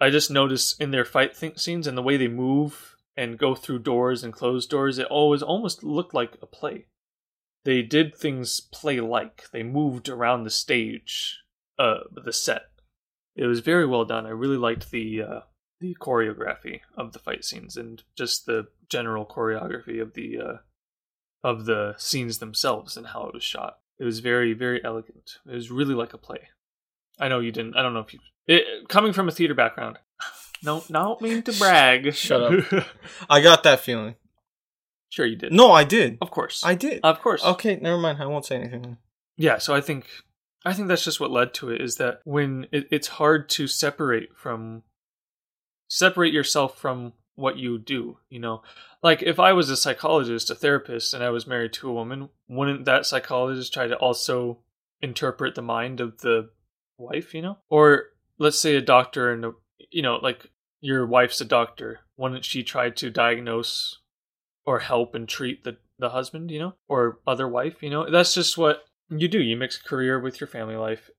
I just noticed in their fight th- scenes and the way they move and go through doors and close doors, it always almost looked like a play. They did things play like. They moved around the stage, uh, the set. It was very well done. I really liked the uh, the choreography of the fight scenes and just the general choreography of the uh, of the scenes themselves and how it was shot. It was very very elegant. It was really like a play. I know you didn't. I don't know if you it, coming from a theater background. No, don't mean to brag. Shut up. I got that feeling. sure, you did. No, I did. of course. I did. of course. Okay, never mind. I won't say anything. yeah so i think i think that's just what led to it is that when it, it's hard to separate from separate yourself from what you do you know like if i was a psychologist a therapist and i was married to a woman wouldn't that psychologist try to also interpret the mind of the wife you know? Or let's say a doctor and a, you know like your wife's a doctor. Wouldn't she try to diagnose or help and treat the the husband you know? Or other wife you know? That's just what you do. You mix career with your family life.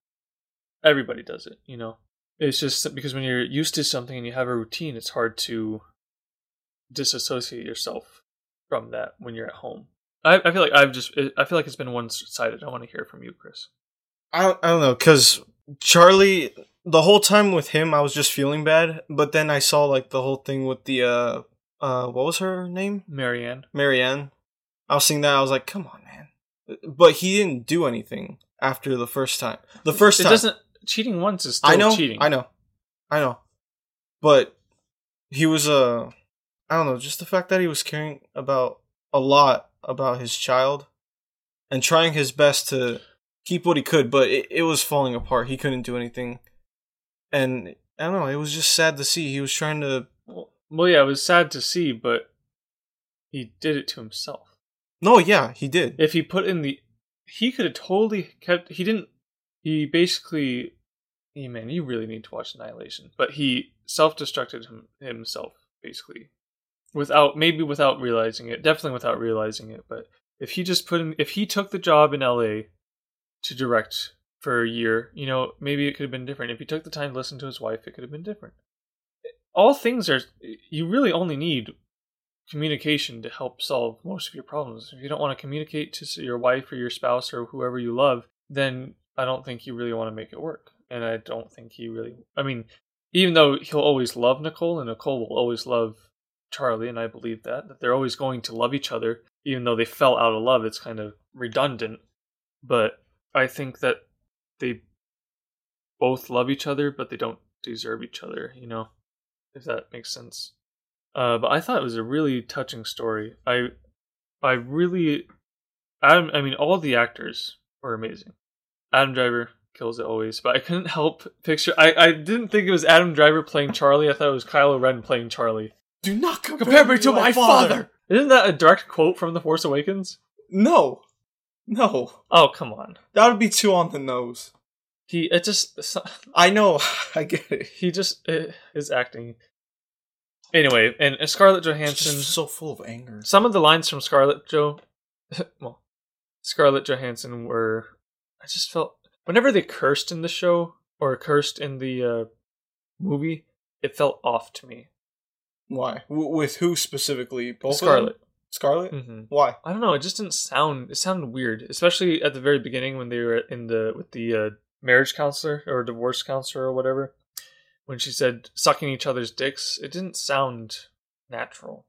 Everybody does it you know? It's just because when you're used to something and you have a routine it's hard to disassociate yourself from that when you're at home. I, I feel like i've just i feel like it's been one-sided. I want to hear from you chris. I don't, I don't know, cause Charlie, the whole time with him, I was just feeling bad. But then I saw like the whole thing with the uh, uh, what was her name? marianne Marianne. I was seeing that. I was like, come on, man. But he didn't do anything after the first time. The first it time, doesn't cheating once is still I know, cheating I know, I know. But he was uh, I don't know, just the fact that he was caring about a lot about his child and trying his best to keep what he could, but it, it was falling apart. He couldn't do anything, and I don't know. It was just sad to see. He was trying to. well, well yeah it was sad to see but he did it to himself No, yeah, he did. if he put in the he could have totally kept he didn't he basically hey man you really need to watch annihilation but he self-destructed him, himself basically without maybe without realizing it definitely without realizing it but if he just put in if he took the job in la to direct for a year you know maybe it could have been different if he took the time to listen to his wife it could have been different all things are you really only need communication to help solve most of your problems. If you don't want to communicate to your wife or your spouse or whoever you love, then I don't think you really want to make it work. And I don't think he really. I mean, even though he'll always love Nicole and Nicole will always love Charlie, and I believe that that they're always going to love each other, even though they fell out of love. It's kind of redundant, but I think that they both love each other, but they don't deserve each other. You know, if that makes sense. Uh, but I thought it was a really touching story. I, I really, Adam. I mean, all the actors were amazing. Adam Driver kills it always, but I couldn't help picture. I, I didn't think it was Adam Driver playing Charlie. I thought it was Kylo Ren playing Charlie. Do not compare, Compare me to my father. Isn't that a direct quote from The Force Awakens? No, no, Oh come on. that would be too on the nose. he it just I know. I get it. he just uh, is acting. Anyway, and Scarlett Johansson. just so full of anger. some of the lines from Scarlett Joe, well, Scarlett Johansson were. I just felt whenever they cursed in the show or cursed in the uh, movie, it felt off to me. Why? W- with who specifically? Both Scarlett. Of them? Scarlett. hmm Why? I don't know. It just didn't sound. It sounded weird, especially at the very beginning when they were in the with the uh, marriage counselor or divorce counselor or whatever. When she said sucking each other's dicks, it didn't sound natural.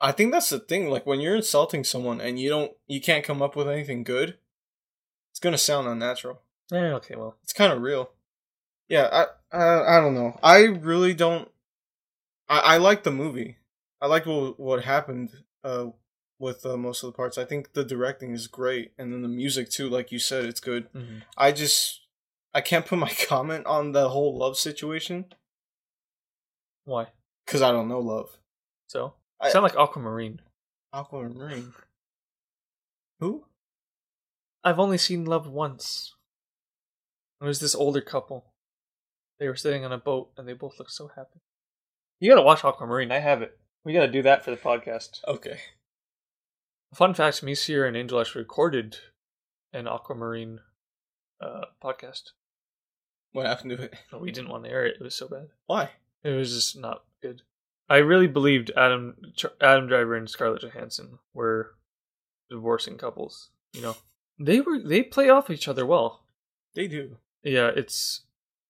I think that's the thing. Like when you're insulting someone and you don't, you can't come up with anything good. It's gonna sound unnatural. Yeah. Okay. Well. It's kind of real. Yeah, I, I I don't know. I really don't. I I like the movie. I liked what what happened uh with uh, most of the parts. I think the directing is great, and then the music too. Like you said, it's good. I just I can't put my comment on the whole love situation Why? because I don't know love. So. I- sound like Aquamarine. Aquamarine. Who? I've only seen love once. It was this older couple. They were sitting on a boat and they both looked so happy. You gotta watch Aquamarine. I have it. We gotta do that for the podcast. Okay. Fun fact: me, Sierra, and Angel actually recorded an Aquamarine uh, podcast. What happened to it? But we didn't want to air it. It was so bad. Why? It was just not good. I really believed Adam Adam Driver and Scarlett Johansson were divorcing couples. You know, they were they play off each other well. They do. Yeah, it's.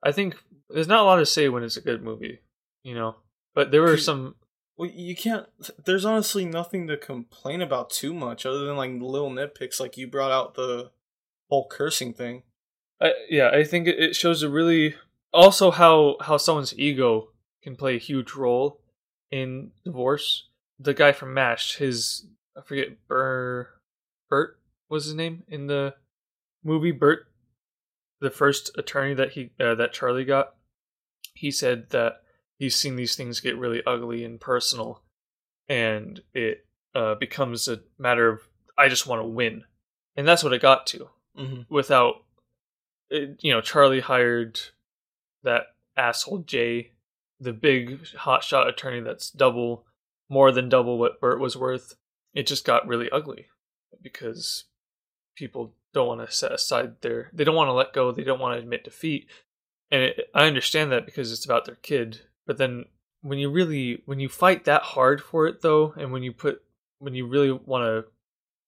I think there's not a lot to say when it's a good movie, you know. But there were some. Well, you can't. There's honestly nothing to complain about too much, other than like little nitpicks. Like you brought out the whole cursing thing. I, yeah, I think it, shows a really also how how someone's ego can play a huge role in divorce. The guy from Mash, his I forget Bur Bert was his name in the movie. Bert, the first attorney that he uh, that Charlie got, he said that he's seen these things get really ugly and personal, and it uh, becomes a matter of I just want to win, and that's what it got to. Mm-hmm. without it, you know charlie hired that asshole jay the big hotshot attorney that's double more than double what bert was worth it just got really ugly because people don't want to set aside their they don't want to let go they don't want to admit defeat. And it, i understand that because it's about their kid but then when you really when you fight that hard for it though and when you put when you really want to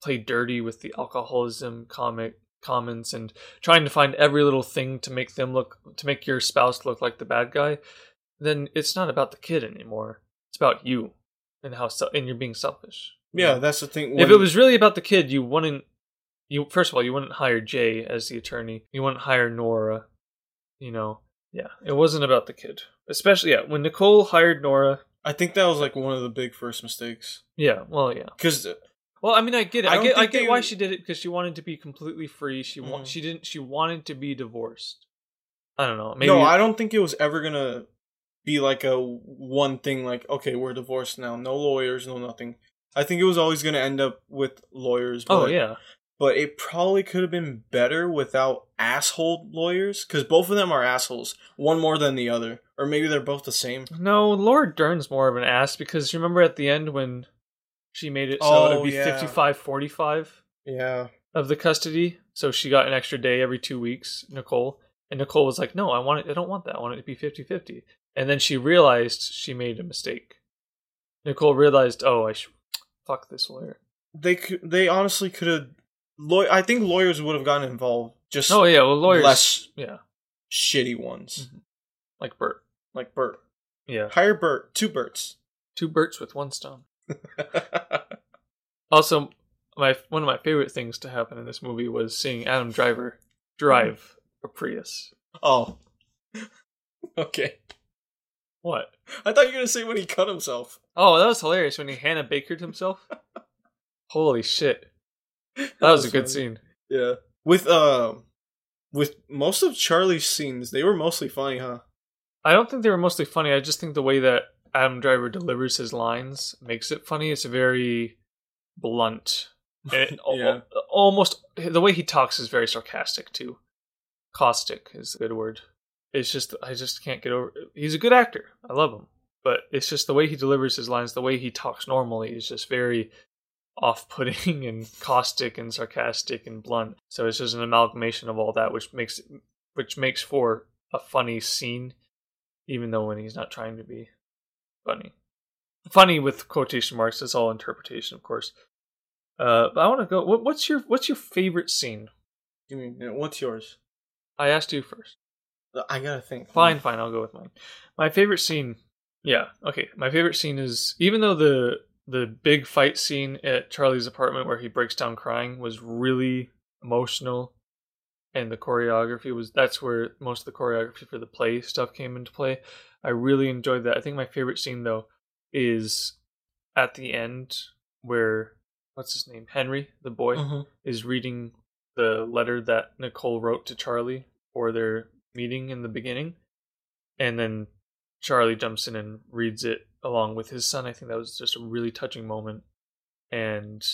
play dirty with the alcoholism comic comments and trying to find every little thing to make them look to make your spouse look like the bad guy then it's not about the kid anymore. It's about you and how and you're being selfish Yeah, that's the thing. if it was really about the kid you wouldn't you first of all you wouldn't hire jay as the attorney. You wouldn't hire nora you know? Yeah it wasn't about the kid especially yeah when nicole hired nora I think that was like one of the big first mistakes. yeah well yeah Because Well, I mean, I get it. I I, get. I get why she did it because she wanted to be completely free. She wa- Mhm. she didn't. She wanted to be divorced. I don't know. Maybe no, I don't think it was ever gonna be like a one thing. Like, okay, we're divorced now. No lawyers, no nothing. I think it was always gonna end up with lawyers. Oh but- yeah. but it probably could have been better without asshole lawyers because both of them are assholes. One more than the other, or maybe they're both the same. No, Laura Dern's more of an ass because you remember at the end when she made it so Oh, it'd be yeah. 55 45 Yeah, of the custody. So she got an extra day every two weeks, Nicole. And Nicole was like, no, I want it. I don't want that. I want it to be 50 50. And then she realized she made a mistake. Nicole realized, oh, I should fuck this lawyer. they could. They honestly could have. Law- I think lawyers would have gotten involved. Just Oh, yeah. Well, lawyers. less Yeah. shitty ones, mm-hmm. Like Bert. like Bert. Yeah. Hire Bert. Two Berts. Two Berts with one stone. Also, my one of my favorite things to happen in this movie was seeing Adam Driver drive a Prius. oh. Okay. What? I thought you were gonna say when he cut himself. Oh, that was hilarious when he Hannah Bakered himself. Holy shit. That was a good funny. scene. Yeah. With uh with most of Charlie's scenes, they were mostly funny, huh? I don't think they were mostly funny. I just think the way that Adam Driver delivers his lines makes it funny. It's very blunt. It, Yeah. almost the way he talks is very sarcastic too. caustic is a good word. It's just I just can't get over. He's a good actor. I love him, but it's just the way he delivers his lines, the way he talks normally is just very off-putting and caustic and sarcastic and blunt. So it's just an amalgamation of all that, which makes which makes for a funny scene, even though when he's not trying to be funny. Funny with quotation marks. It's all interpretation, of course. Uh, but I want to go. What, what's your What's your favorite scene? Give me. What's yours? I asked you first. I gotta think. Fine, fine. I'll go with mine. My favorite scene. Yeah. Okay. My favorite scene is even though the the big fight scene at Charlie's apartment where he breaks down crying was really emotional, and the choreography was that's where most of the choreography for the play stuff came into play. I really enjoyed that. I think my favorite scene though is at the end where what's his name Henry the boy Mhm. is reading the letter that Nicole wrote to Charlie for their meeting in the beginning, and then Charlie jumps in and reads it along with his son. I think that was just a really touching moment, and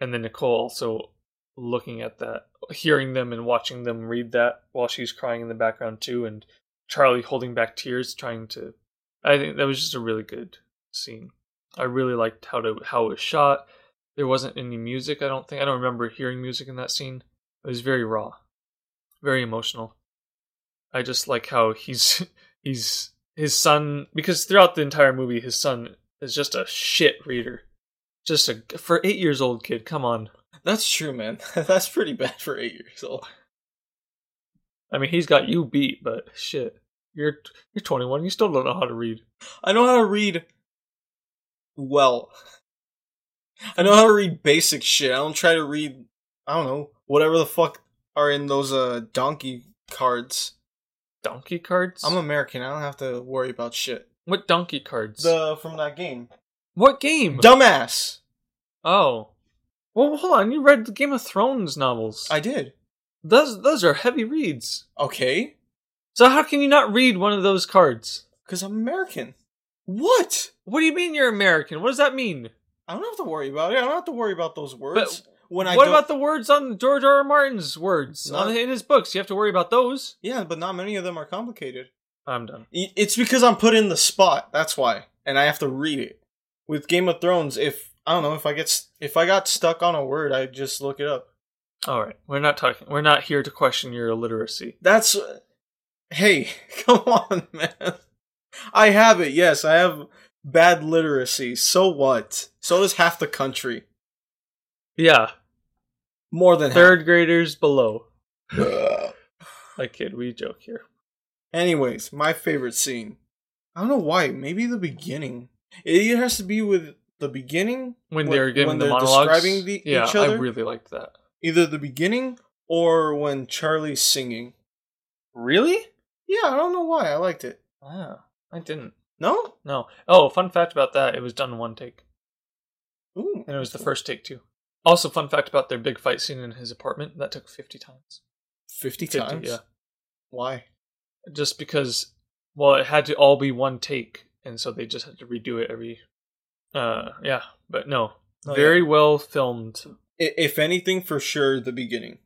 and then Nicole also looking at that, hearing them and watching them read that while she's crying in the background too, and Charlie holding back tears, trying to. I think that was just a really good scene. I really liked how to how it was shot. There wasn't any music. I don't think I don't remember hearing music in that scene. It was very raw, very emotional. I just like how he's he's his son because throughout the entire movie his son is just a shit reader. Just a for 8 years old kid. Come on. That's true, man. That's pretty bad for eight years old. I mean, he's got you beat, but shit. You're you're 21. You still don't know how to read. I know how to read well. I know how to read basic shit. I don't try to read I don't know, whatever the fuck are in those uh donkey cards. Donkey cards? I'm American, I don't have to worry about shit. what donkey cards? The from that game. What game? Dumbass. oh. Well, hold on. You read the Game of Thrones novels. I did. Those those are heavy reads. Okay. So how can you not read one of those cards? Cause I'm American. What? What do you mean you're American? What does that mean? I don't have to worry about it. I don't have to worry about those words. when I what don't- about the words on George R. R. Martin's words Not- on in his books? You have to worry about those. Yeah, but not many of them are complicated. I'm done. It's because I'm put in the spot. That's why, and I have to read it. With Game of Thrones, if I don't know if I get if I got stuck on a word, I just look it up. All right, we're not talking. We're not here to question your illiteracy. That's hey, come on, man. I have it. Yes, I have bad literacy. So what? So does half the country. Yeah, More than third graders below. half. I kid. We joke here. Anyways, my favorite scene. I don't know why. Maybe the beginning. It either has to be with the beginning When, they're giving when the they're monologues, describing the- yeah, each I really liked that. either the beginning or when Charlie's singing. Really? Yeah, I don't know why. I liked it. Ah, I didn't. No? No. Oh, fun fact about that: it was done in one take, Ooh. and it was the first take too. Also, fun fact about their big fight scene in his apartment that took fifty times. 50 50, times? yeah. Why? Just because, well, it had to all be one take, and so they just had to redo it every. Uh, yeah, but no, Oh, very well filmed. If anything, for sure, the beginning.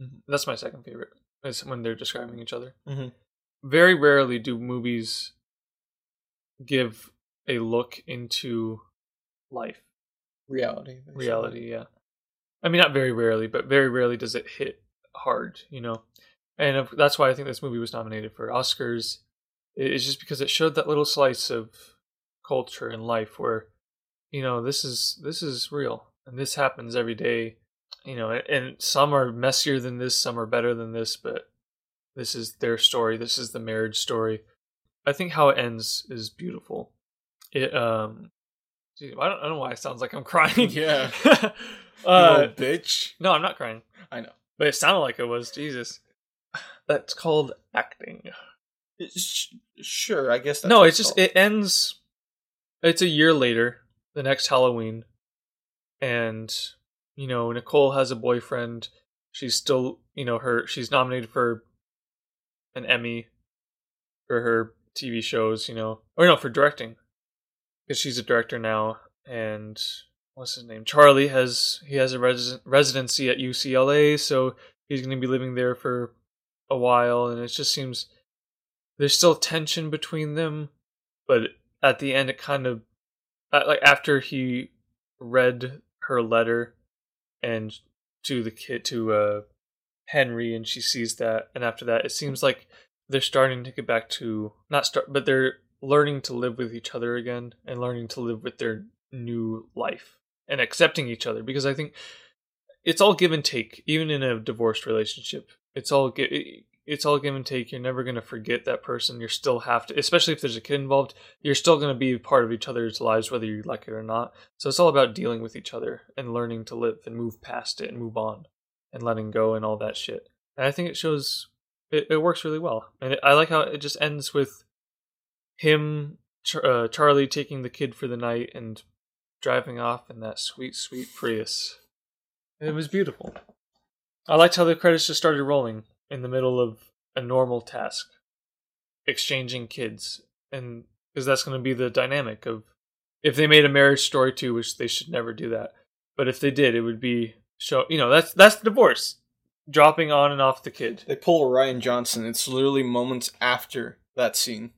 Mhm. That's my second favorite. Is when they're describing each other. Mhm. Very rarely do movies give a look into life, Reality. reality. Yeah, I mean not very rarely, but very rarely does it hit hard. You know, and that's why I think this movie was nominated for Oscars. It's just because it showed that little slice of culture and life where, you know, this is this is real and this happens every day. You know, and- some are messier than this, some are better than this, but this is their story. This is the marriage story. I think how it ends is beautiful. It um, gee, I don't, I don't know why it sounds like I'm crying. Yeah. uh, Uh, bitch. no, I'm not crying. I know. But it sounded like it was. Jesus. That's called acting. Sh- Sure, I guess that's no, what it's just it ends. It's a year later, the next Halloween, and you know Nicole has a boyfriend. She's still, you know, her. She's nominated for an Emmy for her TV shows, you know, or no, for directing, because she's a director now. And what's his name? Charlie has he has a resi- residency at UCLA, so he's going to be living there for a while, and it just seems there's still tension between them, but at the end, it kind of uh, like after he read her letter and to the kid to uh Henry, and she sees that, and after that, it seems like they're starting to get back to not start, but they're learning to live with each other again and learning to live with their new life and accepting each other because I think it's all give and take even in a divorced relationship. It's all gi- it's all give and take. You're never going to forget that person. You're still have to especially if there's a kid involved you're still going to be part of each other's lives whether you like it or not. So it's all about dealing with each other and learning to live and move past it and move on and letting go and all that shit. And I think it shows it, it works really well. And it, I like how it just ends with him Char- uh, Charlie taking the kid for the night and driving off in that sweet, sweet Prius. It was beautiful. I liked how the credits just started rolling in the middle of a normal task, exchanging kids, and because that's going to be the dynamic of if they made a marriage story too, which they should never do that, but if they did, it would be show. You know, that's that's divorce, dropping on and off the kid. They pull Rian Johnson. It's literally moments after that scene.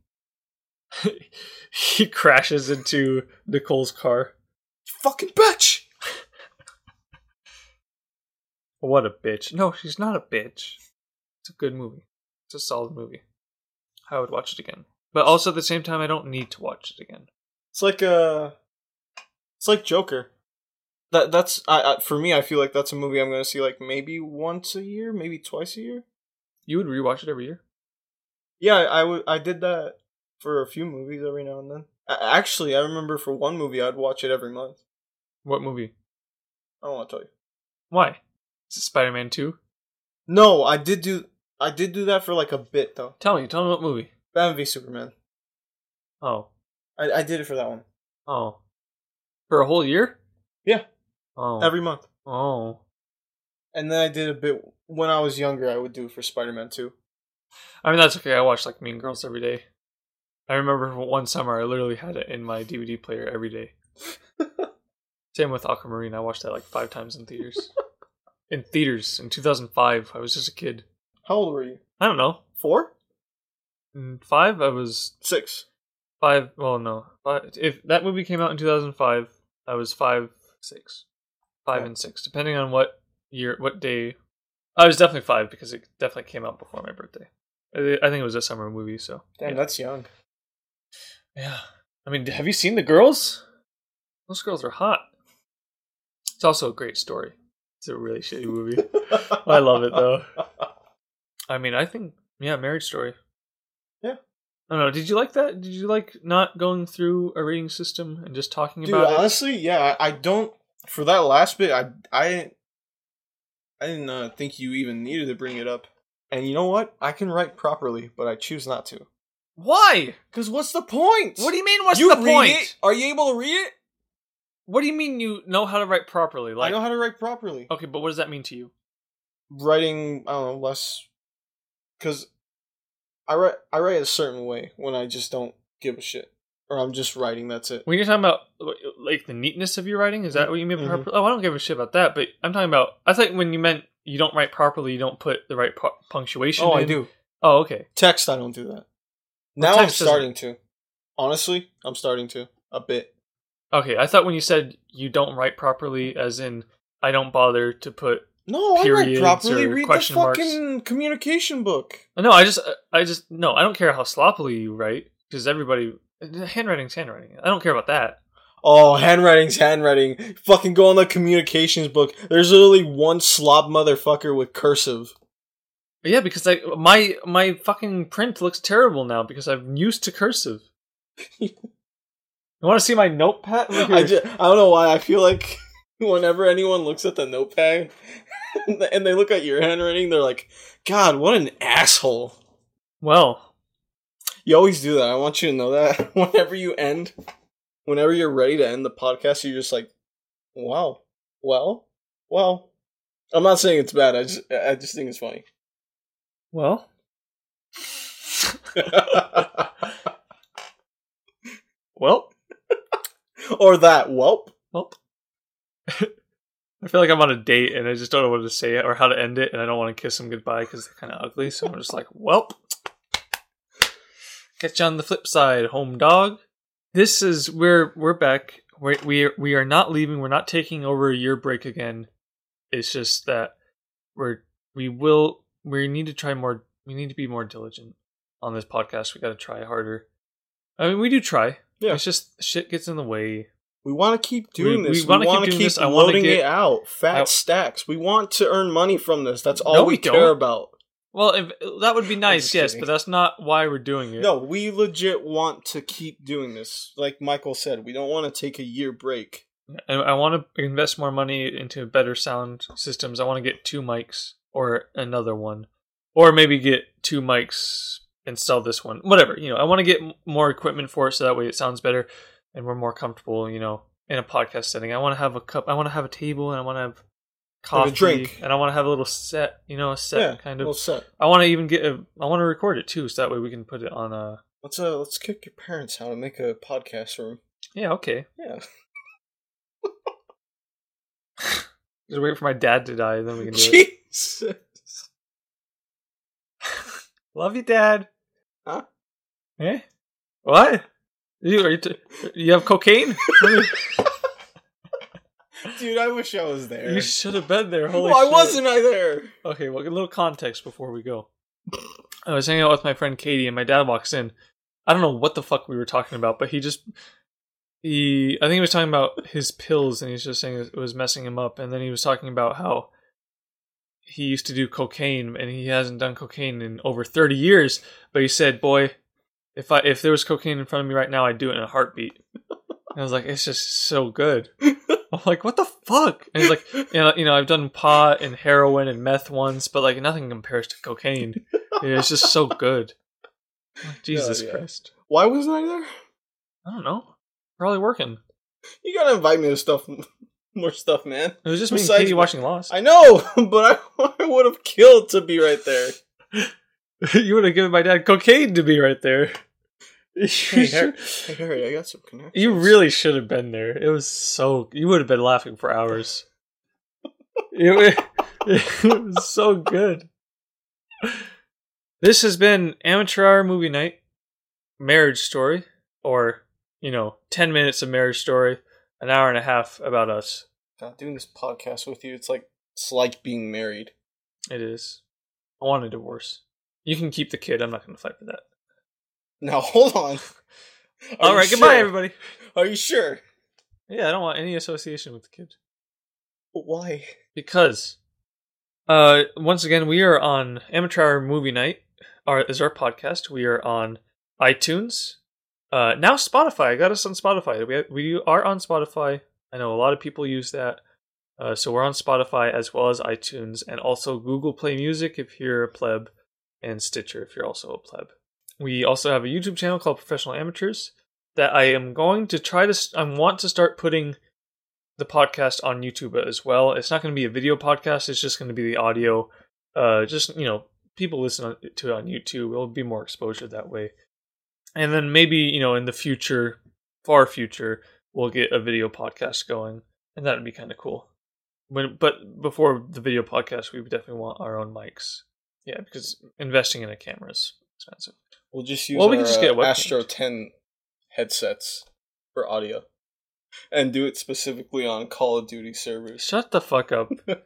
he crashes into Nicole's car. Fucking bitch! What a bitch. No, she's not a bitch. It's a good movie. It's a solid movie. I would watch it again. But also at the same time I don't need to watch it again. It's like uh It's like Joker. That that's I, I for me. I feel like that's a movie I'm gonna see like maybe once a year, maybe twice a year. You would rewatch it every year? Yeah, I, would. I did that for a few movies every now and then. A- Actually, I remember for one movie I'd watch it every month. What movie? I don't want to tell you. Why? Is it Spider Man 2? No, I did do. I did do that for like a bit though. Tell me, tell me what movie. Batman v Superman. Oh. I, I did it for that one Oh. For a whole year? Yeah. Oh. every month, oh. and then I did a bit when I was younger. I would do it for Spider Man too. I mean that's okay, I watch like Mean Girls every day. I remember one summer I literally had it in my DVD player every day. Same with Aquamarine. I watched that like five times in theaters. in theaters in 2005. I was just a kid. How old were you? I don't know. Four, In five, I was six. five. Well, no. Five, if that movie came out in 2005, I was five. six, five and six, depending on what year, what day. I was definitely five because it definitely came out before my birthday. I I think it was a summer movie, so Damn, yeah. that's young. Yeah. I mean, have you seen the girls? Those girls are hot. It's also a great story. It's a really shitty movie. I love it though. I mean, I think yeah, Marriage Story. Yeah. I don't know. Did you like that? Did you like not going through a rating system and just talking Dude, about it? honestly, yeah, I, don't. For that last bit, I I I didn't uh, think you even needed to bring it up. And you know what? I can write properly, but I choose not to. Why? Cause what's the point? What do you mean? What's you the point? it? Are you able to read it? What do you mean you know how to write properly? Like, I know how to write properly. okay, but what does that mean to you? Writing, I don't know, less. Cause I write I write a certain way when I just don't give a shit, or I'm just writing. That's it. When you're talking about like the neatness of your writing, is that what you mean? Mhm. proper- Oh, I don't give a shit about that. But I'm talking about. I thought when you meant you don't write properly, you don't put the right pu- punctuation. Oh, I do. Oh, okay. Text, I don't do that. Now I'm text doesn't- starting to. Honestly, I'm starting to a bit. Okay, I thought when you said you don't write properly, as in I don't bother to put. No, I Periods properly. Read the question marks. fucking communication book. No, I just, I just no, I don't care how sloppily you write because everybody handwriting's handwriting. I don't care about that. Oh, handwriting's handwriting. Fucking go on the communications book. There's literally one slob motherfucker with cursive. Yeah, because like my my fucking print looks terrible now because I'm used to cursive. you want to see my notepad? I, just, I don't know why. I feel like whenever anyone looks at the notepad and they look at your handwriting, they're like, God, what an asshole. well, You always do that. I want you to know that. Whenever you end, whenever you're ready to end the podcast, you're just like, wow, well, well. I'm not saying it's bad. I just, I just think it's funny. well, well, or that, welp. well. I feel like I'm on a date and I just don't know what to say or how to end it, and I don't want to kiss them goodbye because they're kind of ugly. So I'm just like, well, catch you on the flip side, home dog. This is we're we're back. We we we are not leaving. We're not taking over a year break again. It's just that we're we will we need to try more. We need to be more diligent on this podcast. We got to try harder. I mean, we do try. Yeah. It's just shit gets in the way. We want to keep doing We- this. we keep want to keep. I loading get- it out. Fat I- stacks. We want to earn money from this. That's all No, we, we care don't. about. Well, if, that would be nice, yes, kidding. but that's not why we're doing it. No, we legit want to keep doing this. Like Michael said, we don't want to take a year break. I, I want to invest more money into better sound systems. I want to get two mics or another one, or maybe get two mics and sell this one. Whatever, you know. I want to get more equipment for it so that way it sounds better and we're more comfortable. You know, in a podcast setting. I want to have a cup. I want to have a table and I want to have coffee. Drink. and I want to have a little set. You know, a set yeah, kind of. set. I want to even get. A, I want to record it too, so that way we can put it on a. Let's uh let's kick your parents out and make a podcast room. Yeah, okay. Yeah. Just wait for my dad to die, and then we can do it. Jesus. Love you, Dad. Huh? Eh? What? You are you, t- you have cocaine? Dude, I wish I was there. you should have been there. Holy Why shit. wasn't I there? Okay, well, a little context before we go. I was hanging out with my friend Katie, and my dad walks in. I don't know what the fuck we were talking about, but he just he I think he was talking about his pills, and he's just saying it was messing him up. And then he was talking about how he used to do cocaine, and he hasn't done cocaine in over thirty years. But he said, "Boy, if I if there was cocaine in front of me right now, I'd do it in a heartbeat." And I was like, "It's just so good." I'm like, "What the fuck?" And he's like, you know, you know, I've done pot and heroin and meth once, but like nothing compares to cocaine. it's just so good. Like, Jesus yeah. Christ. Why wasn't I there? I don't know. Probably working. You gotta invite me to stuff, more stuff, man. It was just me and Katie watching Lost. I know, but I, I would have killed to be right there. you would have given my dad cocaine to be right there. You, Hey, Harry, hey, Harry, I got some connections. you really should have been there. It was so. You would have been laughing for hours. it, wa- it was so good. This has been Amateur Hour Movie Night, Marriage Story, or, you know, 10 minutes of Marriage Story, an hour and a half about us. God, doing this podcast with you, it's like it's like being married. It is. I want a divorce. You can keep the kid. I'm not going to fight for that. Now hold on. All goodbye, sure? everybody. Are you sure? Yeah, I don't want any association with the kid. Why? because uh once again we are on amateur movie night our is our podcast we are on itunes uh now spotify i got us on spotify we, we are on spotify i know a lot of people use that uh, so we're on spotify as well as itunes and also google play music if you're a pleb and stitcher if you're also a pleb we also have a youtube channel called professional amateurs that i am going to try to i want to start putting the podcast on YouTube as well. It's not going to be a video podcast. It's just going to be the audio. Uh, just you know, people listen to it on YouTube. It'll be more exposure that way. And then maybe you know, in the future, far future, we'll get a video podcast going, and that would be kind of cool. When, but before the video podcast, we definitely want our own mics. Yeah, because investing in a camera is expensive. We'll just use Well, we our can just get uh. Astro 10 headsets for audio. And do it specifically on Call of Duty servers. Shut the fuck up. Dude,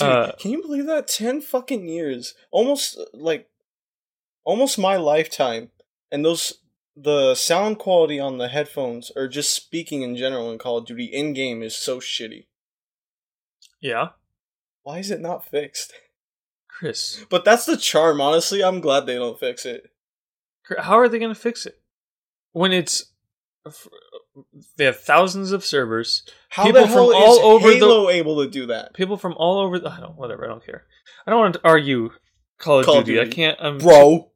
Uh, can you believe that? 10 fucking years. Almost, like, almost my lifetime. And those, the sound quality on the headphones, or just speaking in general in Call of Duty in game, is so shitty. yeah, Why is it not fixed? Chris. But that's the charm, honestly. I'm glad they don't fix it. How are they going to fix it when it's they have thousands of servers, How People the hell from all is over the- Halo able to do that? people from all over. The, I don't whatever. I don't care. I don't want to argue Call of Call of Duty. I can't. Um, Bro,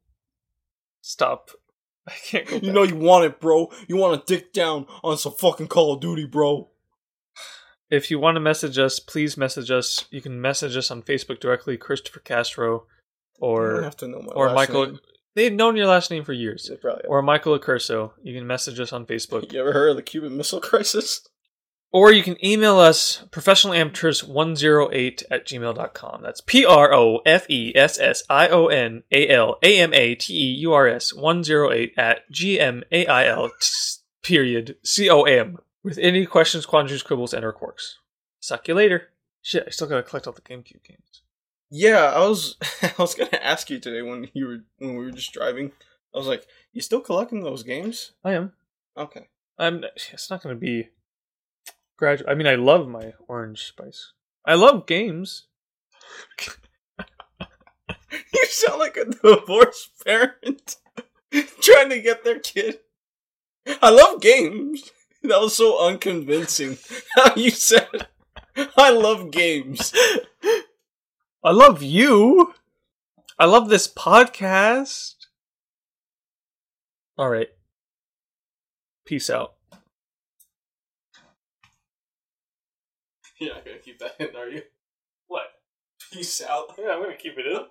stop. I can't you know you want it, bro. You want to dick down on some fucking Call of Duty, bro. If you want to message us, please message us. You can message us on Facebook directly, Christopher Castro, or have to know my or Michael. name. They've known your last name for years. They probably Or Michael Accurso. You can message us on Facebook. You ever heard of the Cuban Missile Crisis? Or you can email us professionalamateurs108 at gmail.com. That's P R O F E S S I O N A L A M A T E U R S 108 at G M A I L period C O M with any questions, quandaries, quibbles, and or quirks. Suck you later. Shit, I still gotta collect all the GameCube games. Yeah, I was I was gonna ask you today when you were when we were just driving. I was like, "You still collecting those games?" I am. Okay. I'm. It's not gonna be gradual. I mean, I love my Orange Spice. I love games. you sound like a divorced parent trying to get their kid. I love games. That was so unconvincing. How you said, "I love games." I love you. I love this podcast. All right. Peace out. You're not gonna keep that in, are you? What? Peace out. Yeah, I'm gonna keep it in.